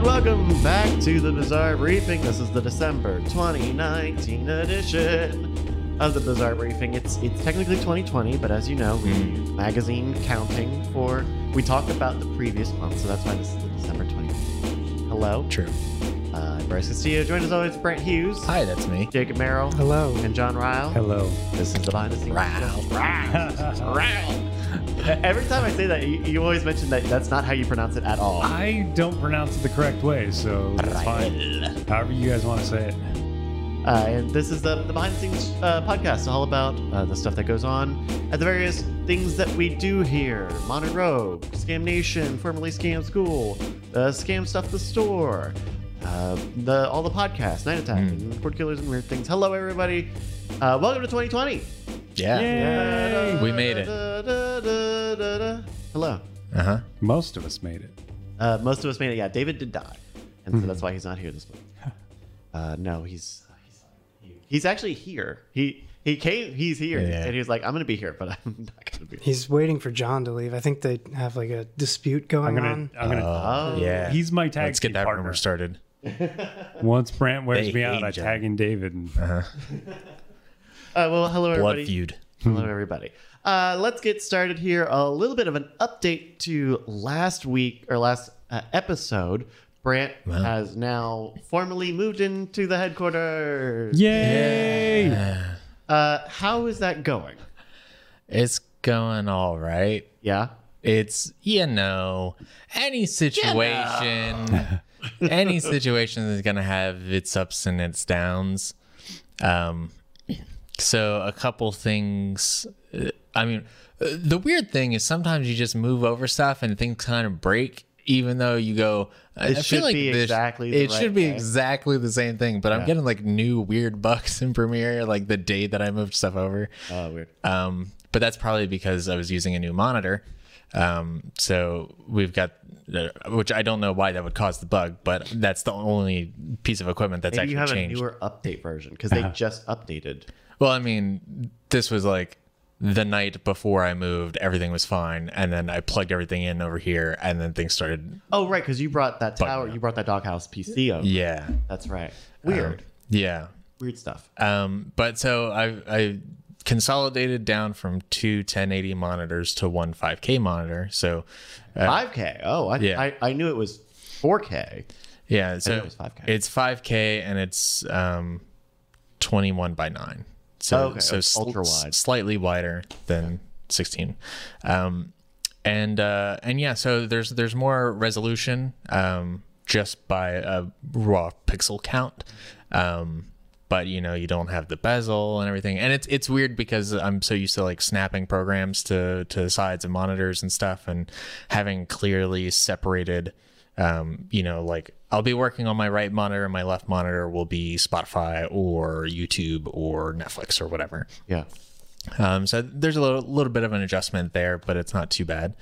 And welcome back to the Bizarre Briefing. This is the December 2019 edition of the Bizarre Briefing. It's it's technically 2020, but as you know, we use magazine counting for. We talked about the previous month, so that's why this is the December 2020. Hello, True. uh, I'm Bryce Castillo. Joined as always, Brandt Hughes, Hi, that's me. Jacob Merrill, Hello. and John Ryle. Hello. This is the behind the scenes. Ryle. Ryle. Ryle. Every time I say that, you, you always mention that that's not how you pronounce it at all. I don't pronounce it the correct way, so it's fine. However you guys want to say it. Uh, and this is the, the behind the scenes uh, podcast, all about uh, the stuff that goes on at the various things that we do here Modern Rogue, Scam Nation, formerly Scam School, uh, Scam Stuff the Store, uh, the all the podcasts, Night Attack, and Port Killers and Weird Things. Hello, everybody. Uh, welcome to 2020. Yeah. Yay. We made it. Hello. Uh huh. Most of us made it. Uh, most of us made it. Yeah, David did die, and Mm-hmm. so that's why he's not here this week. Uh, no, he's he's he's actually here. He he came. He's here, Yeah. and he was like, "I'm gonna be here, but I'm not gonna be." Here. He's waiting for John to leave. I think they have like a dispute going I'm gonna. on. I'm gonna. Oh, Yeah. he's my tag Let's get that partner. rumor started. Once Brandt wears They me out, hate I John. tag in David. And Uh, well, hello Blood everybody. feud. Hello everybody. Uh, let's get started here. A little bit of an update to last week or last uh, episode. Brandt Wow. has now formally moved into the headquarters. Yay! Uh, how is that going? It's going all right. Yeah. It's you know any situation, any situation is gonna have its ups and its downs. Um, so a couple things. uh, I mean, uh, the weird thing is sometimes you just move over stuff and things kind of break. Even though you go, It I should feel like be this- exactly the it right should be way. exactly the same thing. But I'm getting like new weird bugs in Premiere, like the day that I moved stuff over. Oh, weird. Um, but that's probably because I was using a new monitor. Um, so we've got, which I don't know why that would cause the bug, but that's the only piece of equipment that's Maybe you actually have changed. a newer update version because they just updated. well, I mean, this was like the night before I moved, everything was fine, and then I plugged everything in over here, and then things started. Oh, right, because you brought that tower, yeah. you brought that doghouse PC over. Yeah, That's right. Weird. yeah. Weird stuff. Um, but so I I consolidated down from two 1080 monitors to one 5K monitor. So 5K. Oh, I, yeah. I, I knew it was 4K. Yeah, so it was 5K. it's 5K and it's um 21 by 9. So Oh, okay. so It's ultra wide. slightly wider than 16. Um and uh and yeah, so there's there's more resolution um just by a raw pixel count. Um but you know you don't have the bezel and everything. And it's it's weird because i'm so used to like snapping programs to to sides of monitors and stuff and having clearly separated um you know like i'll be working on my right monitor and my left monitor will be spotify or youtube or netflix or whatever. Yeah. um so there's a little, little bit of an adjustment there but it's not too bad.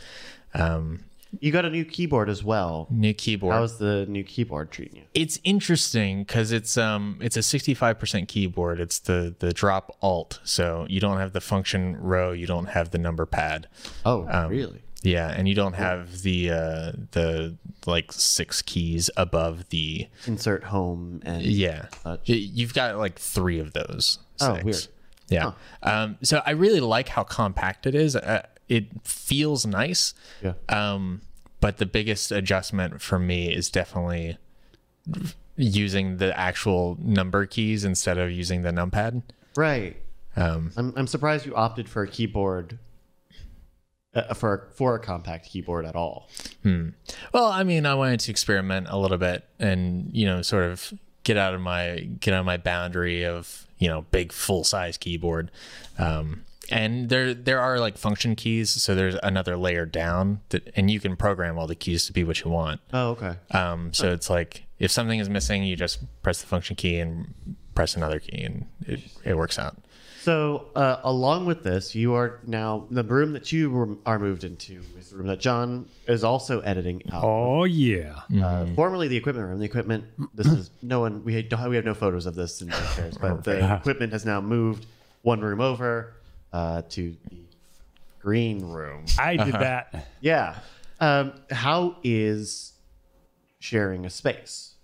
Um You got a new keyboard as well. new keyboard How's the new keyboard treating you? it's interesting because it's um it's a 65% keyboard it's the the drop alt so you don't have the function row you don't have the number pad Oh, Um, really? yeah and you don't have the uh the like six keys above the Insert home and yeah Such. You've got like three of those Oh, weird. yeah um so i really like how compact it is uh, it feels nice Yeah. um, but the biggest adjustment for me is definitely using the actual number keys instead of using the numpad. Right. Um, I'm, I'm surprised you opted for a keyboard uh, for for a compact keyboard at all. Hmm. well, I mean, I wanted to experiment a little bit and you know, sort of get out of my get out of my boundary of you know big full size keyboard. Um, and there there are like function keys, so there's another layer down that, and you can program all the keys to be what you want. Oh, okay. Um, so it's like if something is missing, you just press the function key and press another key, and it, it works out. So, uh, along with this, you are now the room that you were, are moved into is the room that John is also editing out. Oh yeah. Uh, formerly the equipment room. The equipment. This is no one. We don't. We have no photos of this in downstairs, but the equipment has now moved one room over uh, to the green room. I did that. Yeah. Um, how is sharing a space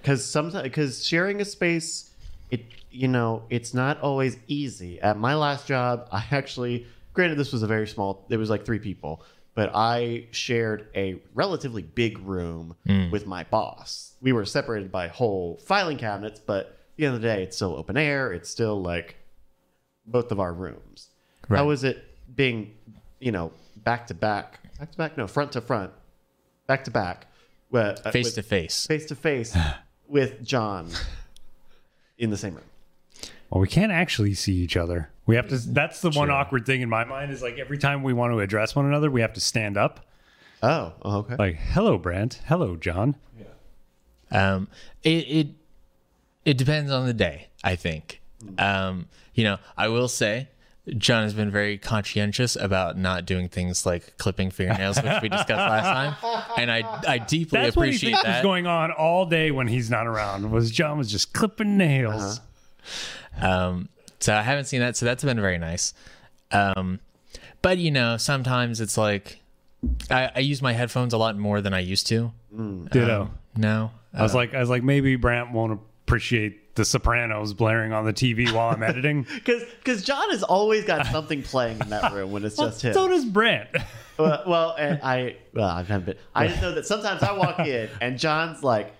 because sometimes because sharing a space it you know it's not always easy at my last job i actually granted this was a very small it was like three people but i shared a relatively big room with my boss we were separated by whole filing cabinets but at the end of the day it's still open air it's still like both of our rooms Right. how was it being you know back to back back to back no front to front back to back uh, Face with- to face. face to face with John in the same room. Well, we can't actually see each other. We have to. That's the one awkward thing in my mind is like every time we want to address one another, we have to stand up. Oh, oh, okay. Like, hello, Brandt. Hello, John. Yeah. Um, it, it it depends on the day, I think. Um, you know, I will say John has been very conscientious about not doing things like clipping fingernails, which we discussed last time, and I I deeply That's what he appreciate thinks is that. going on all day when he's not around. Was John was just clipping nails. Um, so I haven't seen that, so that's been very nice. Um, but you know, sometimes it's like I, I use my headphones a lot more than I used to. Ditto. No, I was like, I was like, maybe Brandt won't appreciate the Sopranos blaring on the TV while I'm editing. Because because John has always got something playing in that room when it's well, just him. so does Brandt. well, well, and I well I've had been. I just know that sometimes I walk in and John's like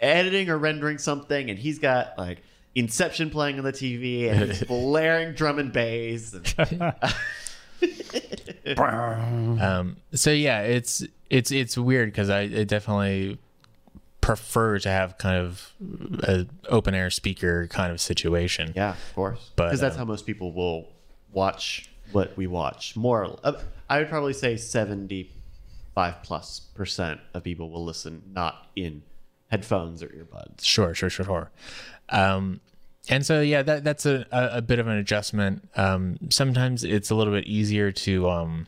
editing or rendering something, and he's got like Inception playing on the TV and he's blaring drum and bass. And, Um, so yeah, it's it's it's weird because I, I definitely prefer to have kind of a open air speaker kind of situation. yeah, of course. But, Because that's um, how most people will watch what we watch. More, uh, I would probably say seventy-five plus percent of people will listen not in headphones or earbuds. Sure, sure, sure, sure. Um, and so yeah, that that's a, a, a bit of an adjustment. Um, sometimes it's a little bit easier to um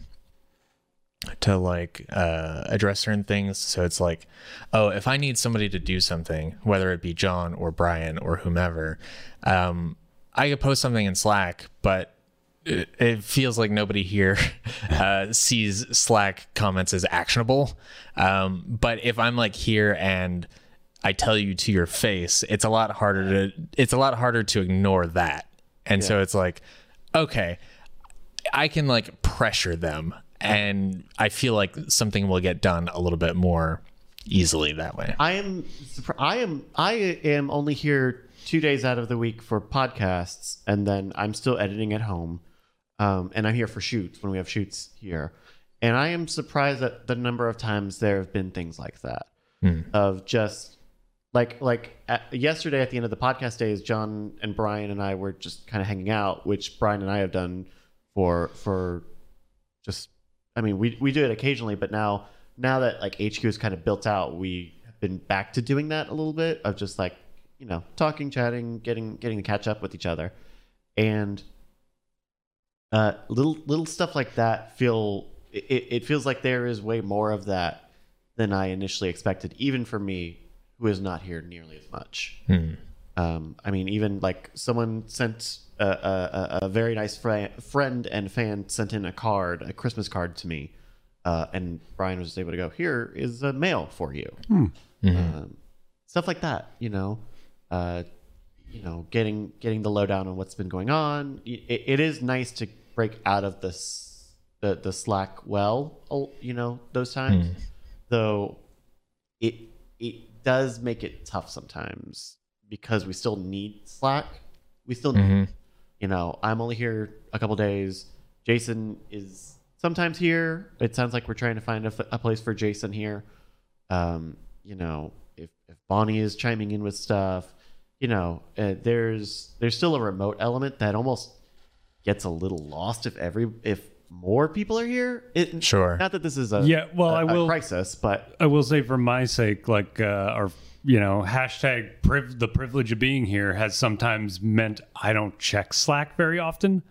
to like uh, address certain things. So it's like, oh, if I need somebody to do something, whether it be John or Brian or whomever, um, I could post something in Slack, but it, it feels like nobody here uh, sees Slack comments as actionable. Um, but if I'm like here and I tell you to your face, it's a lot harder to it's a lot harder to ignore that. And so it's like, okay, I can like pressure them and I feel like something will get done a little bit more easily that way. I am I am I am only here two days out of the week for podcasts, and then I'm still editing at home, um, and I'm here for shoots when we have shoots here, and I am surprised at the number of times there have been things like that. Of just like like at, yesterday at the end of the podcast days, John and Brian and I were just kind of hanging out, which Brian and I have done for for just I mean we we do it occasionally, but now now that like HQ is kind of built out, we have been back to doing that a little bit of just like you know talking, chatting, getting getting to catch up with each other, and uh, little little stuff like that feel it, it feels like there is way more of that than I initially expected, even for me who is not here nearly as much. Hmm. Um, I mean, even like someone sent a, a, a- a very nice fri friend and fan sent in a card, a Christmas card to me, uh, and Brian was able to go, "Here is a mail for you." Um, stuff like that, you know. Uh, you know, getting getting the lowdown on what's been going on. It, it is nice to break out of this the the Slack well, you know, those times. Though it it does make it tough sometimes because we still need Slack. We still need, you know, I'm only here a couple days. Jason is sometimes here. It sounds like we're trying to find a place for Jason here. Um, you know, if if Bonnie is chiming in with stuff, you know, uh, there's there's still a remote element that almost gets a little lost if every if more people are here. It, Sure. Not that this is a Yeah, well, a- I a will- crisis, but I will say, for my sake, like uh, our you know hashtag priv- the privilege of being here has sometimes meant I don't check Slack very often.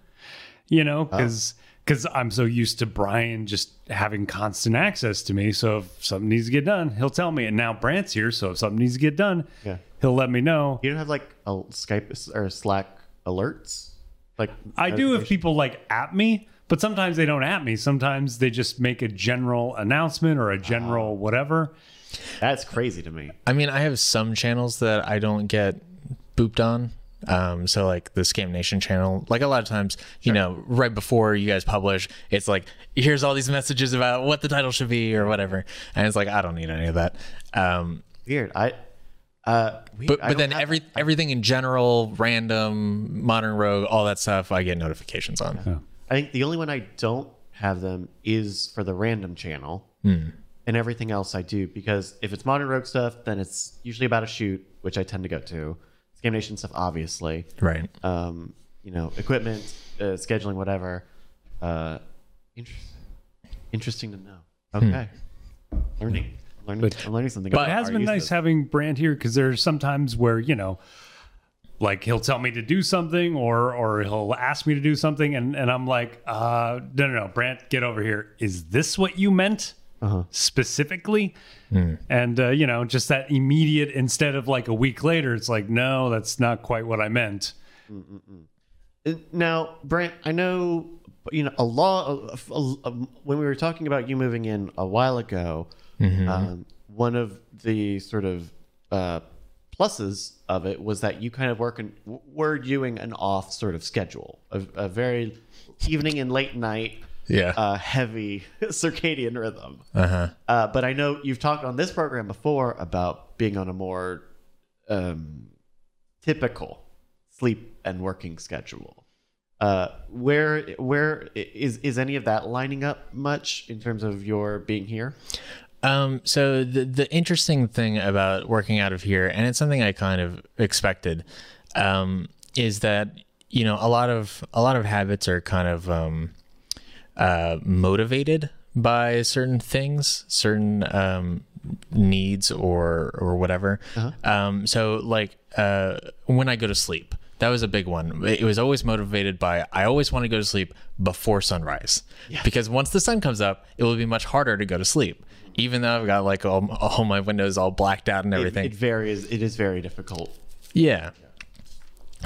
You know, because because I'm so used to Brian just having constant access to me. So if something needs to get done, he'll tell me. And now Brant's here, so if something needs to get done, Yeah. he'll let me know. you don't have like a Skype or Slack alerts. Like I do if people like at me, but sometimes they don't at me. Sometimes they just make a general announcement or a general ah. whatever. That's crazy to me. I mean, I have some channels that I don't get booped on. Um, so like the Scam Nation channel, like a lot of times, you know, right before you guys publish, it's like, here's all these messages about what the title should be or whatever. And it's like, I don't need any of that. Um, Weird. I. Uh, weird. but but then have every everything in general, random, modern rogue, all that stuff, I get notifications on. I think the only one I don't have them is for the random channel, Hmm. And everything else I do because if it's modern rogue stuff, then it's usually about a shoot, which I tend to go to. Scam Nation stuff, obviously. Right. Um, you know, equipment, uh, scheduling, whatever. Uh, interesting. Interesting to know. Okay, learning, learning, I'm learning something. But about it has been nice uses. having Brandt here because there's sometimes where you know, like he'll tell me to do something or or he'll ask me to do something, and and I'm like, uh, no, no, no, Brandt, get over here. Is this what you meant Uh-huh. specifically? And uh, you know, just that immediate instead of like a week later, it's like, no, that's not quite what I meant. Uh, Now, Brandt, I know you know a lot. when we were talking about you moving in a while ago, um, one of the sort of uh, pluses of it was that you kind of work in, were doing an off sort of schedule, a, a very evening and late night, Yeah. uh, heavy circadian rhythm. Uh-huh. Uh, but I know you've talked on this program before about being on a more um, typical sleep and working schedule. Uh, where where is is any of that lining up much in terms of your being here? Um, so the the interesting thing about working out of here, and it's something I kind of expected, um, is that you know a lot of a lot of habits are kind of um, uh, motivated by certain things, certain um, needs or or whatever. Um, so like uh, when I go to sleep, that was a big one. It was always motivated by I always want to go to sleep before sunrise because once the sun comes up, it will be much harder to go to sleep. Even though I've got like all, all my windows all blacked out and everything. it varies. It is very difficult. Yeah.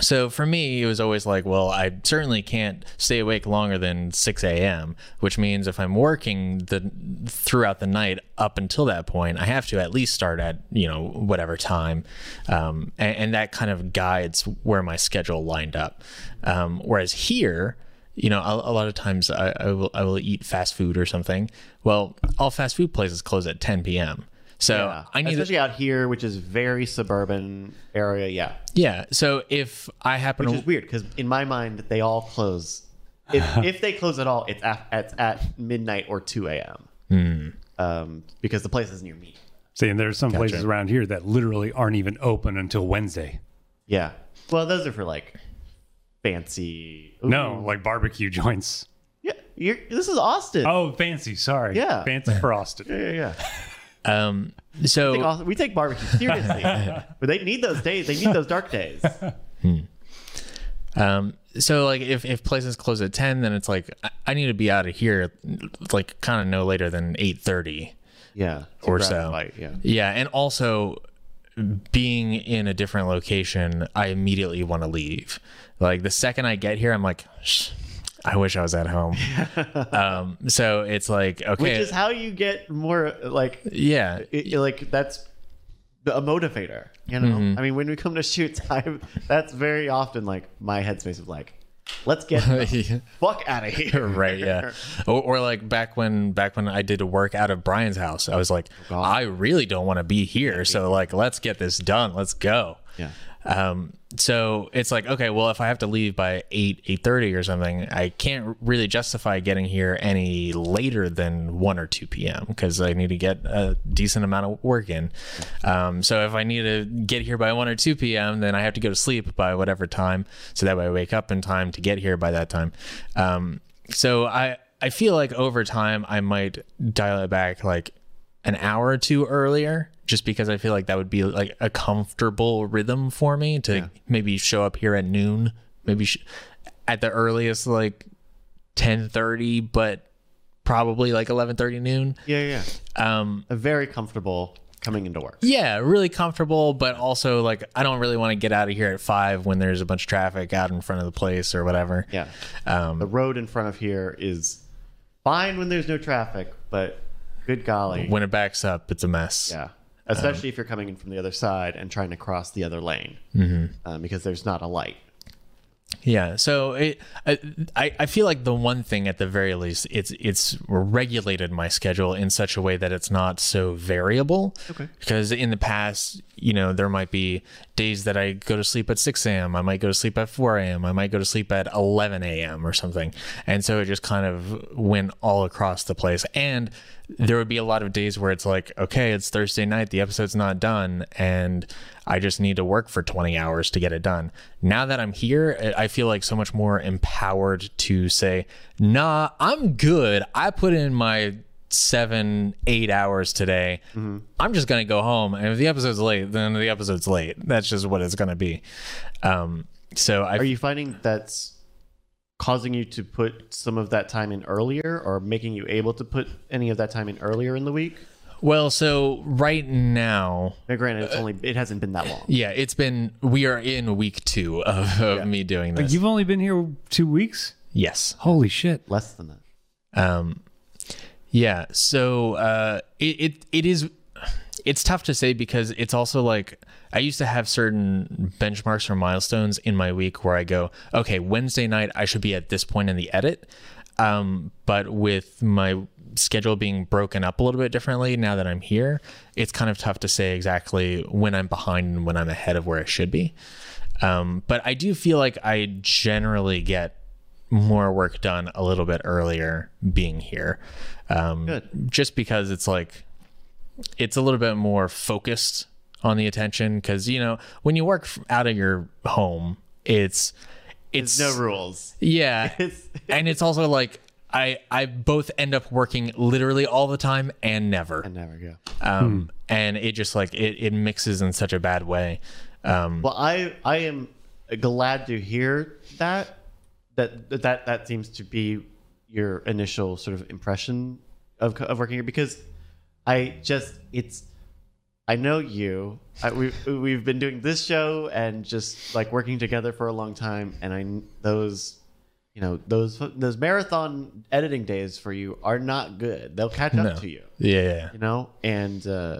So for me, it was always like, well, I certainly can't stay awake longer than 6 a.m., which means if I'm working the throughout the night up until that point, I have to at least start at you know whatever time, um, and, and that kind of guides where my schedule lined up. Um, whereas here, you know, a, a lot of times I, I will I will eat fast food or something. Well, all fast food places close at 10 p.m. So Yeah. I need to, especially out here, which is very suburban area. Yeah, yeah. So if I happen which to is weird because in my mind they all close. If, if they close at all, it's at, it's at midnight or two a.m. Hmm. Um, because the place is near me. See, and there's some places around here that literally aren't even open until Wednesday. Yeah. Well, those are for like fancy. Ooh. No, like barbecue joints. Yeah. You're, this is Austin. Oh, fancy. Sorry. Yeah. Fancy for Austin. Yeah, yeah, yeah. Um We take, so we take barbecue seriously, but they need those days. They need those dark days. um so like if, if places close at 10 then it's like I- i need to be out of here like kind of no later than 8.30 Yeah. or so bite, Yeah. yeah and also being in a different location i immediately want to leave like the second i get here i'm like Shh, i wish i was at home um so it's like okay Which is how you get more like yeah it, like that's a motivator. You know. Mm-hmm. I mean, when we come to shoot time, that's very often like my headspace of like, let's get the fuck out of here. right yeah or, or like back when back when i did a work out of brian's house i was like God. i really don't want to be here so like let's get this done let's go Yeah. um so it's like okay well if i have to leave by 8 8.30 or something i can't really justify getting here any later than 1 or 2 p.m because i need to get a decent amount of work in. Um so if i need to get here by 1 or 2 p.m then i have to go to sleep by whatever time. So that way i wake up in time to get here by that time. Um so i i feel like over time i might dial it back like an hour or two earlier just because I feel like that would be like a comfortable rhythm for me to maybe show up here at noon, maybe sh- at the earliest like 10:30 but probably like 11:30 noon. Yeah. Yeah. Um A very comfortable coming into work. yeah, really comfortable but also like I don't really want to get out of here at 5 when there's a bunch of traffic out in front of the place or whatever. Yeah. Um The road in front of here is fine when there's no traffic, but Good golly. when it backs up, it's a mess. Yeah. Especially if you're coming in from the other side and trying to cross the other lane mm-hmm. um, because there's not a light. Yeah, so it, I, I I feel like the one thing at the very least it's it's regulated my schedule in such a way that it's not so variable. Okay. Because in the past, you know, there might be days that I go to sleep at six a.m. I might go to sleep at four a.m. I might go to sleep at eleven a.m. or something, and so it just kind of went all across the place. And there would be a lot of days where it's like, okay, it's Thursday night, the episode's not done, and I just need to work for 20 hours to get it done. Now that I'm here, I feel like so much more empowered to say, nah, I'm good. I put in my seven, eight hours today. I'm just going to go home. And if the episode's late, then the episode's late. That's just what it's going to be. Um, so I Are you finding that's causing you to put some of that time in earlier or making you able to put any of that time in earlier in the week? well, so right now, Now, granted, it's only it hasn't been that long. yeah, it's been, we are in week two of, of me doing this. You've only been here two weeks. yes. Holy shit! Less than that. Um, yeah. So uh, it, it it is it's tough to say because it's also like I used to have certain benchmarks or milestones in my week where I go, okay, Wednesday night I should be at this point in the edit. Um, but with my schedule being broken up a little bit differently now that I'm here, it's kind of tough to say exactly when I'm behind and when I'm ahead of where I should be. Um, but I do feel like I generally get more work done a little bit earlier being here. Um. Just because it's like, it's a little bit more focused on the attention. Cause, you know, when you work out of your home, it's, it's No rules. yeah. It's- and it's also like, I, I both end up working literally all the time and never and never go. um, and it just like it, it mixes in such a bad way um, Well, I I am glad to hear that that that that seems to be your initial sort of impression of of working here because I just it's I know you. I, we we've been doing this show and just like working together for a long time, and I those you know those those marathon editing days for you are not good. They'll catch up No. to you yeah you know and uh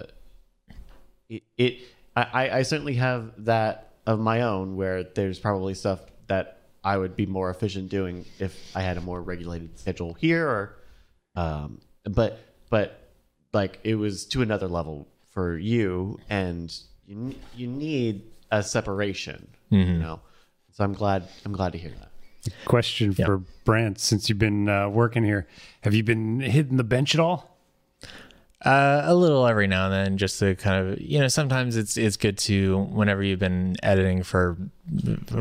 it, it I, I certainly have that of my own where there's probably stuff that i would be more efficient doing if i had a more regulated schedule here or um but but like it was to another level for you and you you need a separation you know? So i'm glad i'm glad to hear that. Question for Brandt: Since you've been uh, working here, have you been hitting the bench at all? uh, a little every now and then just to kind of you know sometimes it's it's good to whenever you've been editing for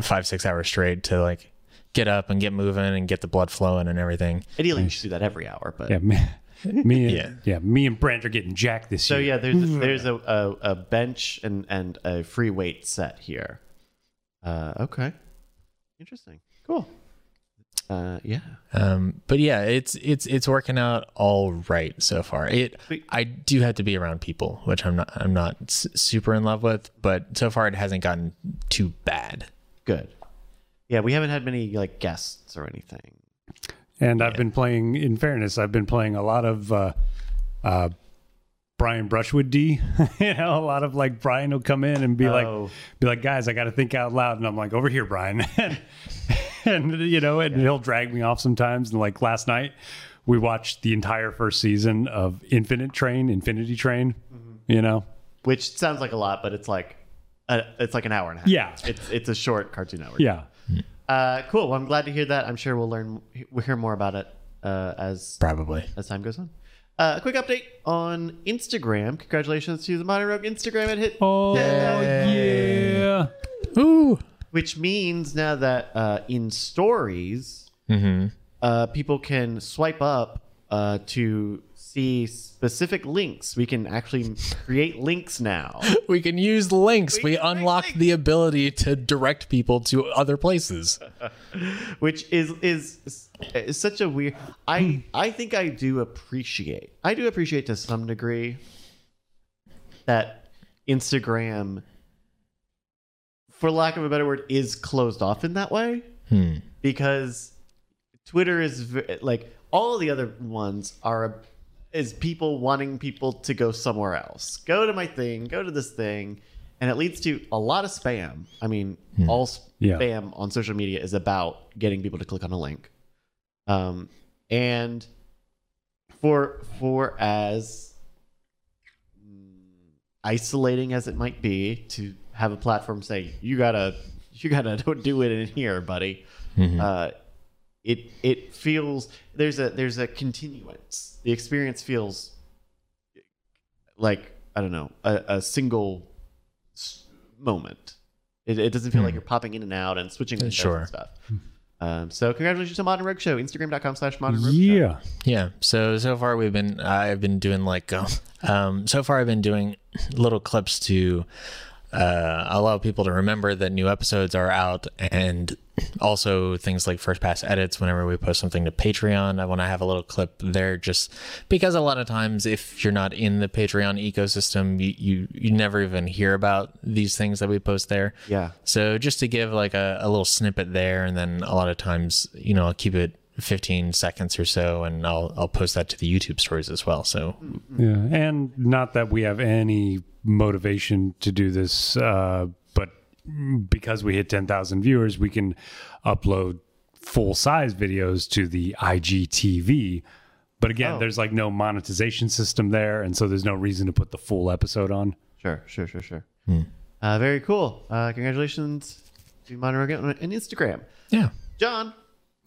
five six hours straight to like get up and get moving and get the blood flowing and everything. Ideally you should do that every hour but Yeah, me, me and, Yeah. yeah. me and Brandt are getting jacked this So year. So yeah, there's there's a, a, a bench and and a free weight set here. Uh, okay, interesting, cool. Uh, yeah, um, but yeah it's it's it's working out all right so far it i do have to be around people which i'm not i'm not s- super in love with but so far it hasn't gotten too bad good. Yeah, we haven't had many like guests or anything. And I've been playing. In fairness, I've been playing a lot of uh, uh, Brian Brushwood D. you know, a lot of like Brian will come in and be Oh. like, be like, guys, I got to think out loud, and I'm like, over here, Brian, and, and you know, and he'll drag me off sometimes. And like last night, we watched the entire first season of Infinite Train, Infinity Train. You know, Which sounds like a lot, but it's like uh, it's like an hour and a half. Yeah. it's it's a short cartoon network. yeah. Uh, cool. Well, I'm glad to hear that. I'm sure we'll learn we'll hear more about it uh, as probably as time goes on. Uh, a quick update on Instagram. Congratulations to the Modern Rogue Instagram. It hit Oh 10,000 yeah. Ooh. which means now that uh, in stories, Mm-hmm. uh, people can swipe up uh, to see specific links. We can actually create links now. We can use links. We, unlocked links. the ability to direct people to other places. which is is is such a weird i i think i do appreciate i do appreciate to some degree that instagram for lack of a better word is closed off in that way Hmm. because twitter is like all the other ones are is people wanting people to go somewhere else. Go to my thing, go to this thing, and it leads to a lot of spam. I mean, all Yeah. spam on social media is about getting people to click on a link. Um, and for for as isolating as it might be to have a platform say you gotta you gotta don't do it in here, buddy. Uh, it it feels there's a there's a continuance. The experience feels like I don't know a, a single moment. It, it doesn't feel like you're popping in and out and switching windows Sure. and stuff. Um, so congratulations to Modern Rogue Show. Instagram.com slash Modern Rogue Show. Yeah. Yeah. So so far we've been I've been doing like um, um so far I've been doing little clips to uh, allow people to remember that new episodes are out and also things like first pass edits whenever we post something to Patreon. I want to have a little clip there just because a lot of times if you're not in the Patreon ecosystem, you, you, you never even hear about these things that we post there. Yeah. So just to give like a, a little snippet there, and then a lot of times, you know, I'll keep it 15 seconds or so, and I'll I'll post that to the YouTube stories as well. So Yeah, and not that we have any motivation to do this, uh, but because we hit 10,000 viewers, we can upload full size videos to the IGTV. But again, Oh. there's like no monetization system there, and so there's no reason to put the full episode on. Sure, sure, sure, sure. Uh, very cool. Uh, congratulations to Modern Rogue on Instagram. yeah, John,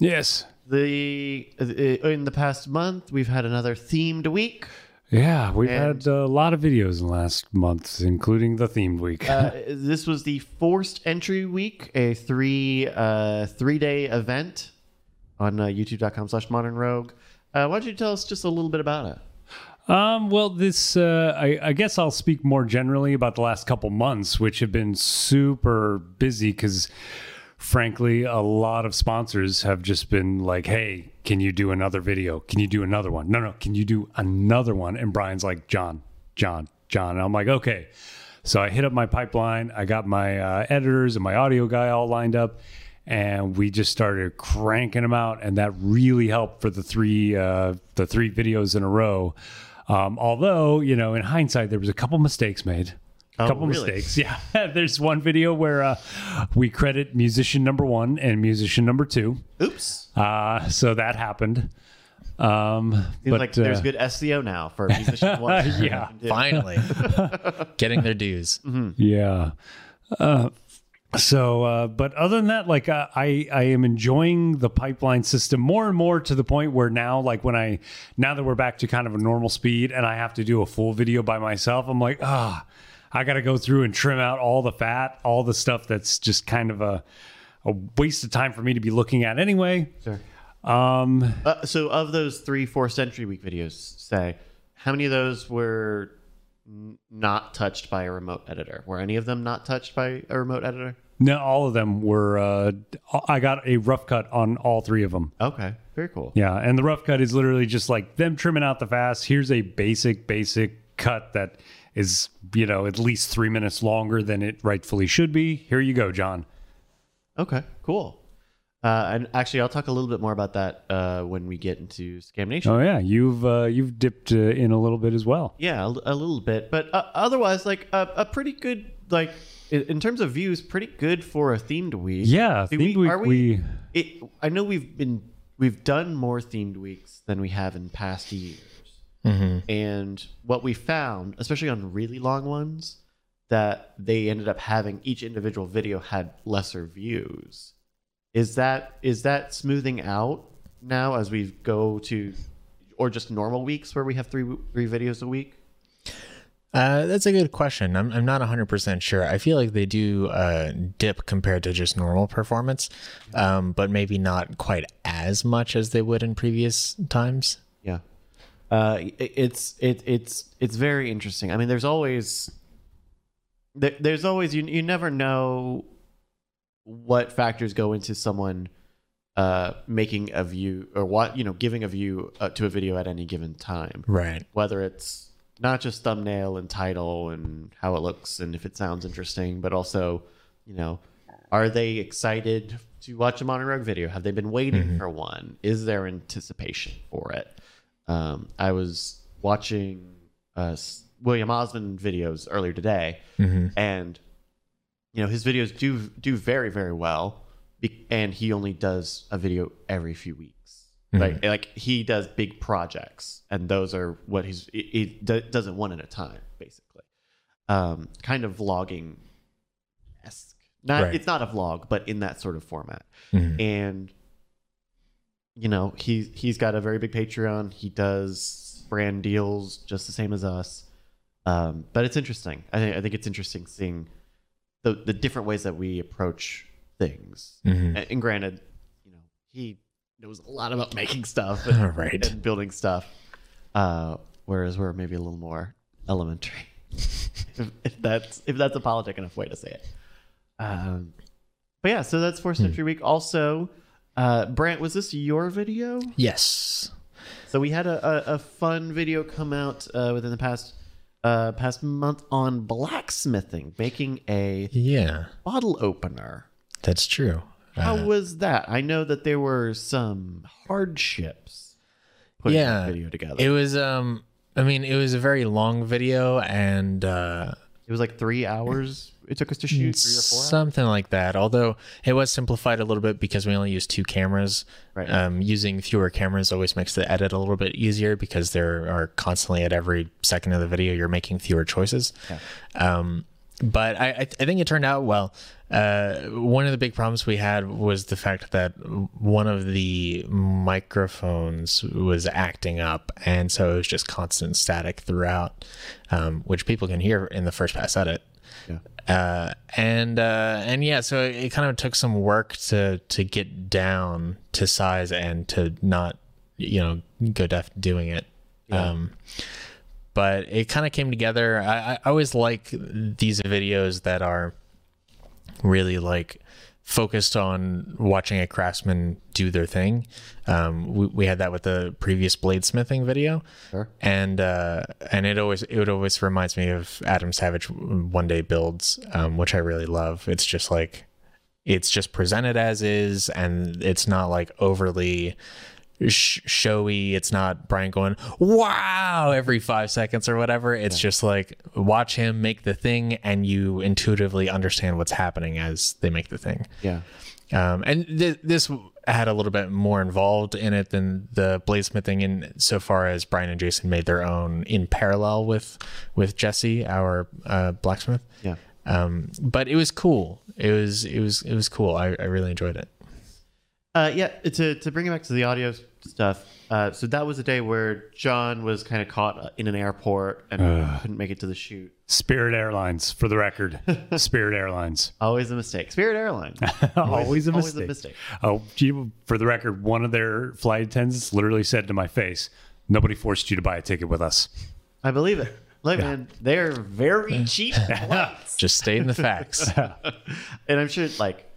Yes. The uh, in the past month we've had another themed week. Yeah, we've And- had a lot of videos in the last month, including the themed week. Uh, this was the forced entry week, a three uh, three day event on uh, YouTube.com slash Modern Rogue. Uh, why don't you tell us just a little bit about it? Um, well, this, uh, I, I guess I'll speak more generally about the last couple months, which have been super busy because, frankly, a lot of sponsors have just been like, hey, can you do another video? Can you do another one? No, no, can you do another one? And Brian's like, John, John, John. And I'm like, okay. So I hit up my pipeline. I got my uh, editors and my audio guy all lined up. And we just started cranking them out, and that really helped for the three uh, the three videos in a row. Um, although, you know, in hindsight, there was a couple mistakes made. A Oh, couple really? mistakes. Yeah. There's one video where uh, we credit musician number one and musician number two. Oops. Uh, so that happened. Um, Seems but like there's uh, good SEO now for musician one. Yeah. finally getting their dues. Yeah. Uh, so, uh, but other than that, like uh, I, I am enjoying the pipeline system more and more to the point where now, like when I, now that we're back to kind of a normal speed and I have to do a full video by myself, I'm like, ah, I got to go through and trim out all the fat, all the stuff that's just kind of a, a waste of time for me to be looking at anyway. Sure. Um, Uh, so, of those three forced entry week videos, say, how many of those were n- not touched by a remote editor? Were any of them not touched by a remote editor? no, all of them were, uh, I got a rough cut on all three of them. Okay, very cool. Yeah, and the rough cut is literally just like them trimming out the fast. Here's a basic, basic cut that is, you know, at least three minutes longer than it rightfully should be. Here you go, John. Okay, cool. Uh, and actually, I'll talk a little bit more about that uh, when we get into Scam Nation. Oh yeah, you've uh, you've dipped uh, in a little bit as well. Yeah, a, a little bit, but uh, otherwise, like a, a pretty good, like in, terms of views, pretty good for a themed week. Yeah, Do themed week, are we- It, I know we've been we've done more themed weeks than we have in past years, and what we found, especially on really long ones, that they ended up having each individual video had lesser views. Is that is that smoothing out now as we go to, or just normal weeks where we have three three videos a week? Uh, that's a good question. I'm, I'm not 100% sure. I feel like they do uh, dip compared to just normal performance, um, but maybe not quite as much as they would in previous times. Uh, it, it's it it's it's very interesting. I mean, there's always there, there's always you you never know what factors go into someone uh making a view or what you know giving a view uh, to a video at any given time. Right. Whether it's not just thumbnail and title and how it looks and if it sounds interesting, but also you know are they excited to watch a Modern Rogue video? Have they been waiting for one? Is there anticipation for it? Um, I was watching uh, William Osman videos earlier today, and you know his videos do do very very well, and he only does a video every few weeks. Like like he does big projects, and those are what he's he, he do- does it one at a time, basically. Um, kind of vlogging esque. Not Right. it's not a vlog, but in that sort of format. Mhm. And you know he he's got a very big Patreon. He does brand deals just the same as us. Um, but it's interesting. I think I think it's interesting seeing the the different ways that we approach things. Mhm. And, and granted, you know, he knows a lot about making stuff and, Right. and building stuff, uh, whereas we're maybe a little more elementary. if, if that's if that's a politic enough way to say it. Um, but yeah, so that's Forced Entry Week. Also, uh, Brandt, was this your video? Yes. So we had a, a, a fun video come out uh, within the past uh, past month on blacksmithing, making a Yeah, bottle opener. that's true. How Uh, was that? I know that there were some hardships putting Yeah, that video together. it It, was. Um, I mean, it was a very long video, and uh, it was like three hours. It took us to shoot three or four. hours? something like that. Although it was simplified a little bit because we only used two cameras. Right. Um, using fewer cameras always makes the edit a little bit easier because there are constantly at every second of the video you're making fewer choices. Yeah. Um, but I, I, I think it turned out well. Uh, one of the big problems we had was the fact that one of the microphones was acting up, and so it was just constant static throughout, um, which people can hear in the first pass edit. Uh, and uh, and yeah, so it, it kind of took some work to to get down to size and to not you know go deaf doing it. Um, but it kind of came together. I, I always like these videos that are really like focused on watching a craftsman do their thing. Um, we, we had that with the previous bladesmithing video Sure. and uh, and it always it always reminds me of Adam Savage one day builds, um, which I really love. It's just like it's just presented as is, and it's not like overly sh- showy. It's not Brian going wow every five seconds or whatever. It's just like watch him make the thing, and you intuitively understand what's happening as they make the thing. Yeah. Um, and th- this had a little bit more involved in it than the bladesmithing in so far as Brian and Jason made their own in parallel with with Jesse, our uh, blacksmith. Yeah. Um, but it was cool. It was it was it was cool. I, I really enjoyed it. Uh, yeah, to, to bring it back to the audio stuff. Uh, so that was a day where John was kind of caught uh, in an airport and couldn't make it to the shoot. Spirit Airlines, for the record. Spirit Airlines. Always a mistake. Spirit Airlines. always, a always mistake. a mistake. Oh, gee, for the record, one of their flight attendants literally said to my face, "Nobody forced you to buy a ticket with us." I believe it. Look, man, they're very cheap flights. Just stating the facts. and I'm sure like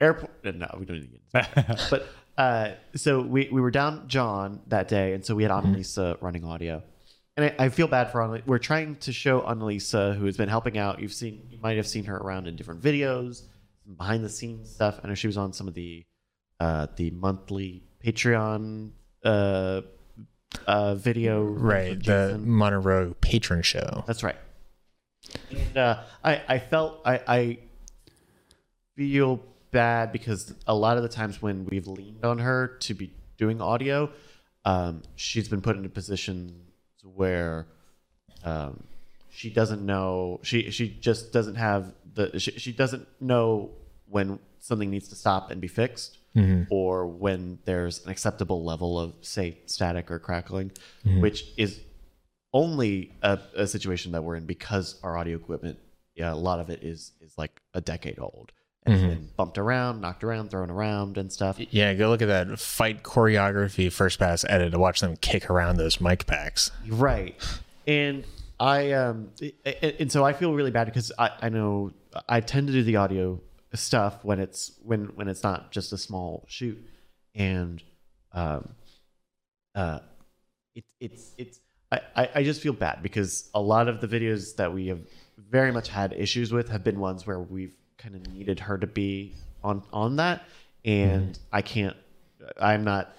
airport. No, we don't need to get into that. But uh, so we we were down John that day, and so we had Annalisa running audio. And I, I feel bad for Annalisa. We're trying to show Annalisa, who has been helping out. You've seen, you might have seen her around in different videos, some behind the scenes stuff. I know she was on some of the uh, the monthly Patreon uh, uh, video. right. The Jason. Monroe patron show. That's right. And uh, I, I felt I, I feel bad because a lot of the times when we've leaned on her to be doing audio, um, she's been put into positions where um, she doesn't know she she just doesn't have the she, she doesn't know when something needs to stop and be fixed or when there's an acceptable level of say static or crackling which is only a, a situation that we're in because our audio equipment yeah a lot of it is is like a decade old and been bumped around knocked around thrown around and stuff. Yeah, go look at that fight choreography first pass edit to watch them kick around those mic packs. right. And i um and, so i feel really bad because i i know i tend to do the audio stuff when it's when when it's not just a small shoot. And um uh it, it's it's I I just feel bad because a lot of the videos that we have very much had issues with have been ones where we've kind of needed her to be on on that and i can't i'm not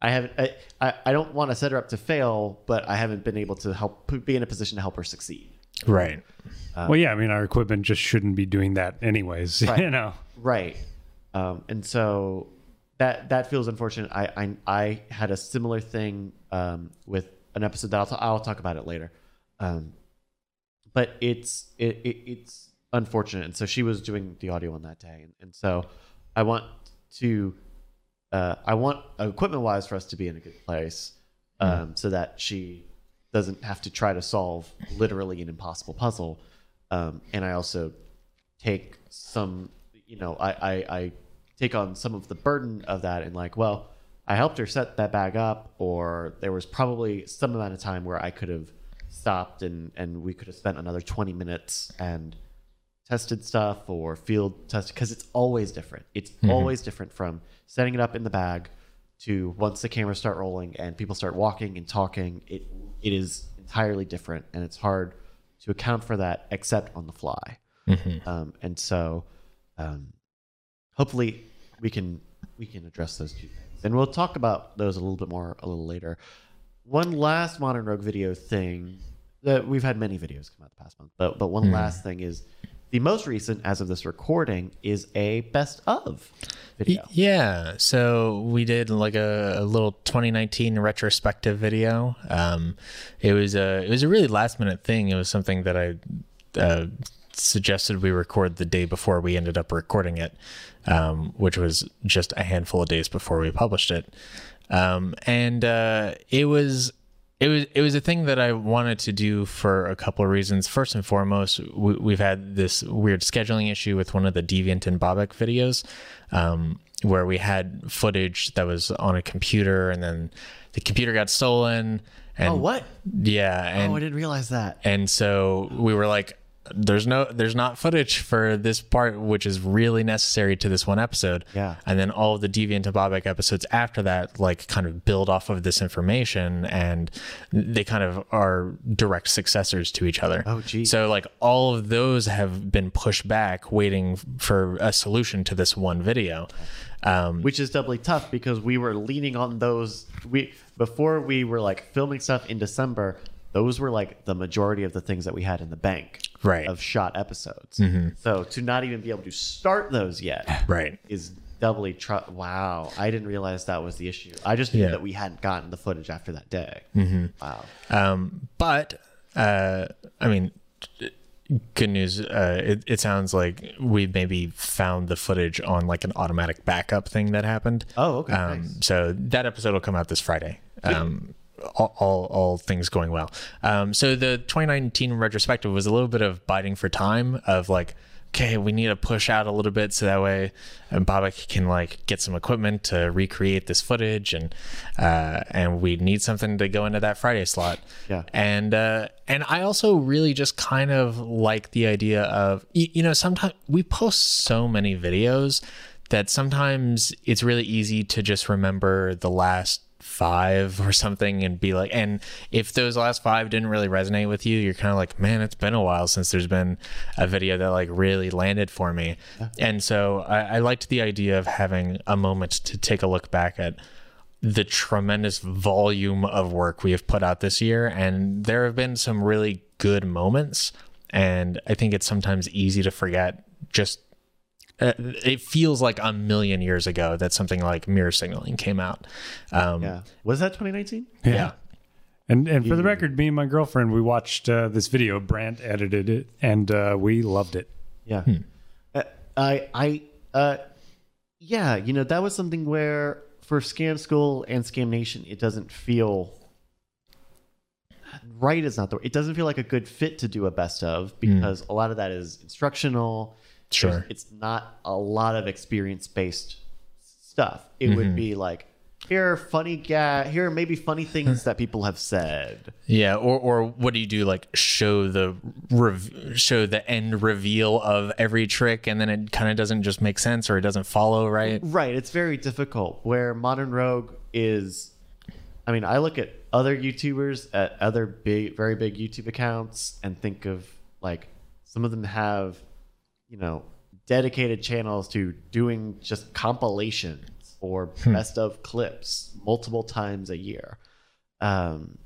I haven't. I, I, I don't want to set her up to fail, but I haven't been able to help be in a position to help her succeed. Right. well, yeah, I mean, our equipment just shouldn't be doing that anyways. Right. You know. Right. Um, and so that that feels unfortunate. I I, I had a similar thing um, with an episode that I'll, t- I'll talk about it later. Um, but it's it, it, it's unfortunate, and so she was doing the audio on that day, and, and so I want to uh, I want equipment wise for us to be in a good place, um, so that she doesn't have to try to solve literally an impossible puzzle, um, and I also take some you know I, I i take on some of the burden of that and like well i helped her set that bag up or there was probably some amount of time where i could have stopped and and we could have spent another 20 minutes and tested stuff or field tested because it's always different. It's always different from setting it up in the bag to once the cameras start rolling and people start walking and talking it it is entirely different and it's hard to account for that except on the fly. Um, and so um, hopefully we can we can address those two things. And we'll talk about those a little bit more a little later. One last modern rogue video thing that we've had many videos come out the past month but but one last thing is the most recent as of this recording is a best of video Yeah, so we did like a, a little 2019 retrospective video. Um, it was a it was a really last minute thing. It was something that I uh, suggested we record the day before we ended up recording it, um, which was just a handful of days before we published it. Um, and uh, it was it was it was a thing that I wanted to do for a couple of reasons. First and foremost, we, we've had this weird scheduling issue with one of the Deviant and Bobek videos, um, where we had footage that was on a computer, and then the computer got stolen. And oh what Yeah, and oh i didn't realize that and so we were like there's no there's not footage for this part which is really necessary to this one episode Yeah. and then all of the deviant and bobek episodes after that like kind of build off of this information and they kind of are direct successors to each other Oh, geez. so like all of those have been pushed back waiting for a solution to this one video um which is doubly tough because we were leaning on those we before we were like filming stuff in december those were like the majority of the things that we had in the bank Right. Mm-hmm. of shot episodes so to not even be able to start those yet right is doubly tr- wow i didn't realize that was the issue i just knew Yeah. that we hadn't gotten the footage after that day mm-hmm. wow Um, but uh, I mean, good news. Uh, it, it sounds like we maybe found the footage on like an automatic backup thing that happened. Oh, okay, Um, nice. So that episode will come out this Friday. Um, all, all, all things going well. Um, so the 2019 retrospective was a little bit of biting for time of like, okay, we need to push out a little bit so that way um, Bobak can like get some equipment to recreate this footage and uh, and we need something to go into that Friday slot. Yeah. And uh, and I also really just kind of like the idea of you, you know sometimes we post so many videos that sometimes it's really easy to just remember the last five or something and be like and if those last five didn't really resonate with you you're kind of like man it's been a while since there's been a video that like really landed for me. And so I, I liked the idea of having a moment to take a look back at the tremendous volume of work we have put out this year and there have been some really good moments and i think it's sometimes easy to forget just uh, it feels like a million years ago that something like mirror signaling came out um, yeah was that 2019 yeah. And and for the record, me and my girlfriend, we watched uh, this video. Brandt edited it, and uh, we loved it. Yeah. Uh, I I uh yeah, you know, that was something where for Scam School and Scam Nation it doesn't feel right is not the it doesn't feel like a good fit to do a best of because a lot of that is instructional. Sure. There's- It's not a lot of experience based stuff. It would mm-hmm. be like here are funny ga here are maybe funny things that people have said. Yeah, or or what do you do? Like show the rev- show the end reveal of every trick, and then it kind of doesn't just make sense, or it doesn't follow right. Mm, right. It's very difficult. Where Modern Rogue is, I mean, I look at other YouTubers at other big, very big YouTube accounts and think of like some of them have, you know, dedicated channels to doing just compilations or Hmm. best of clips multiple times a year. Um,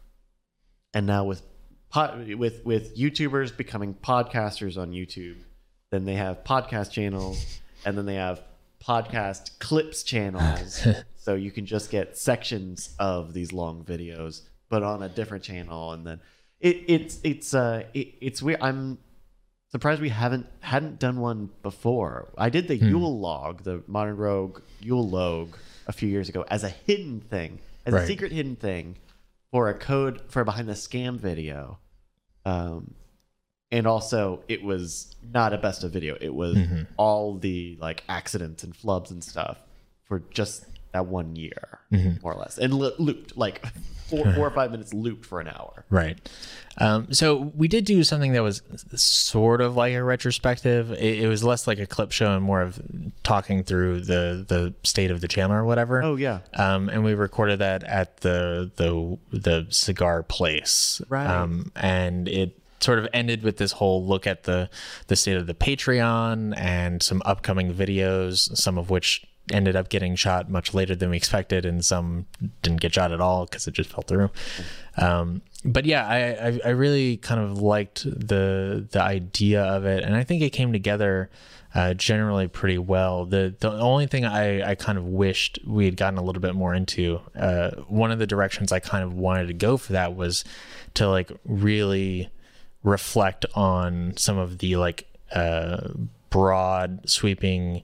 and now with pod, with with YouTubers becoming podcasters on YouTube, then they have podcast channels, and then they have podcast clips channels. so you can just get sections of these long videos, but on a different channel, and then it, it's it's uh it, it's weird. I'm surprised we haven't hadn't done one before. I did the Yule log, the Modern Rogue Yule log, a few years ago as a hidden thing, as a secret hidden thing for a code for a behind the scam video. Um, and also it was not a best of video. It was all the like accidents and flubs and stuff for just that one year, more or less, and lo- looped like four, four or five minutes looped for an hour. Right. Um, so we did do something that was sort of like a retrospective. It, it was less like a clip show and more of talking through the the state of the channel or whatever. Oh yeah, Um, and we recorded that at the the the cigar place. Right. Um, and it sort of ended with this whole look at the the state of the Patreon and some upcoming videos, some of which ended up getting shot much later than we expected, and some didn't get shot at all because it just fell through. Um, but yeah, I, I I really kind of liked the the idea of it, and I think it came together uh, generally pretty well. The the only thing I, I kind of wished we had gotten a little bit more into, uh, one of the directions I kind of wanted to go for that was to like really reflect on some of the like uh, broad sweeping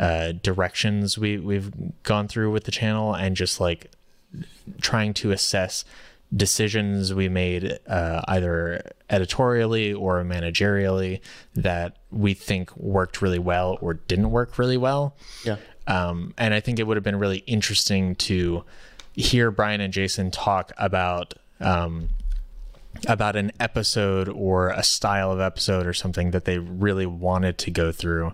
uh, directions we we've gone through with the channel and just like trying to assess decisions we made uh, either editorially or managerially that we think worked really well or didn't work really well. yeah. Um, and I think it would have been really interesting to hear Brian and Jason talk about um, about an episode or a style of episode or something that they really wanted to go through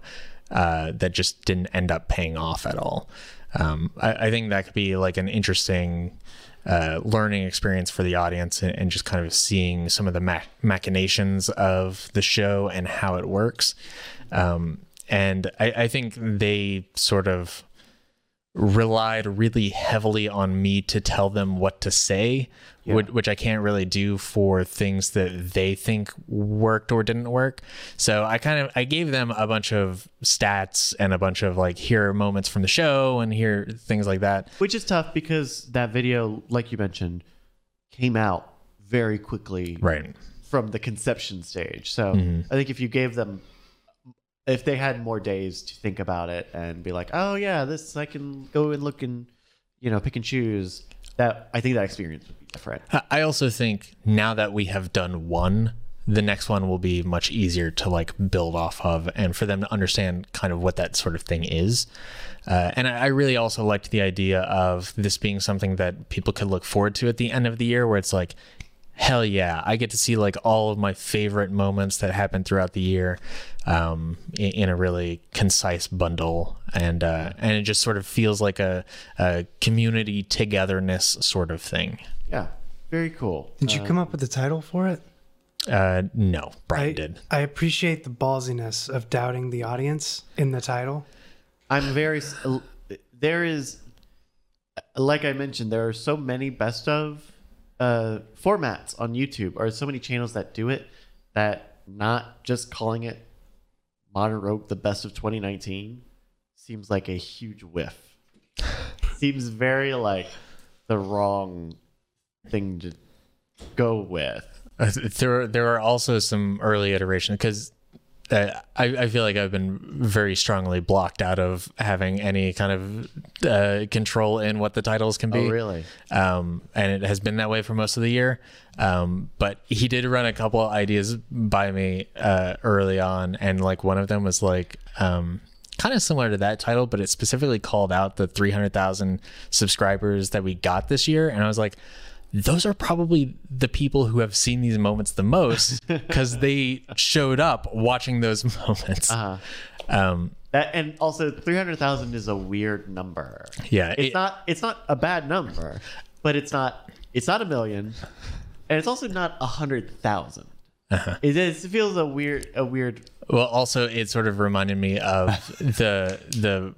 uh, that just didn't end up paying off at all. Um, I, I think that could be like an interesting uh, learning experience for the audience and, and just kind of seeing some of the mach- machinations of the show and how it works. Um, and I, I think they sort of relied really heavily on me to tell them what to say, which, which I can't really do for things that they think worked or didn't work. So I kind of I gave them a bunch of stats and a bunch of like here are moments from the show and here things like that. Which is tough because that video, like you mentioned, came out very quickly Right. from the conception stage. So Mm-hmm. I think if you gave them, if they had more days to think about it and be like, oh yeah, this I can go and look and you know pick and choose. That I think that experience would be different. I- also think now that we have done one, the next one will be much easier to like build off of and for them to understand kind of what that sort of thing is. Uh, and I I really also liked the idea of this being something that people could look forward to at the end of the year where it's like, hell yeah, I get to see like all of my favorite moments that happened throughout the year um, in, in a really concise bundle. And, uh, and it just sort of feels like a, a community togetherness sort of thing. Yeah, very cool. Did you come up with the title for it? Uh, no, Brian I, did. I appreciate the ballsiness of doubting the audience in the title. I'm very. There is, like I mentioned, there are so many best of uh, formats on YouTube, or so many channels that do it that not just calling it Modern Rogue the best of 2019 seems like a huge whiff. seems very like the wrong thing to go with. Uh, there, there are also some early iterations because I, I feel like I've been very strongly blocked out of having any kind of uh, control in what the titles can be. Oh, really? um, and it has been that way for most of the year. Um, but he did run a couple of ideas by me uh, early on, and like one of them was like um, kind of similar to that title, but it specifically called out the 300,000 subscribers that we got this year, and I was like. Those are probably the people who have seen these moments the most because they showed up watching those moments. Uh-huh. Um, That, and also, 300,000 is a weird number. yeah, it's it- not it's not a bad number, but it's not it's not a million, and it's also not a hundred thousand. Uh-huh. It, it feels a weird a weird. Well, also it sort of reminded me of the the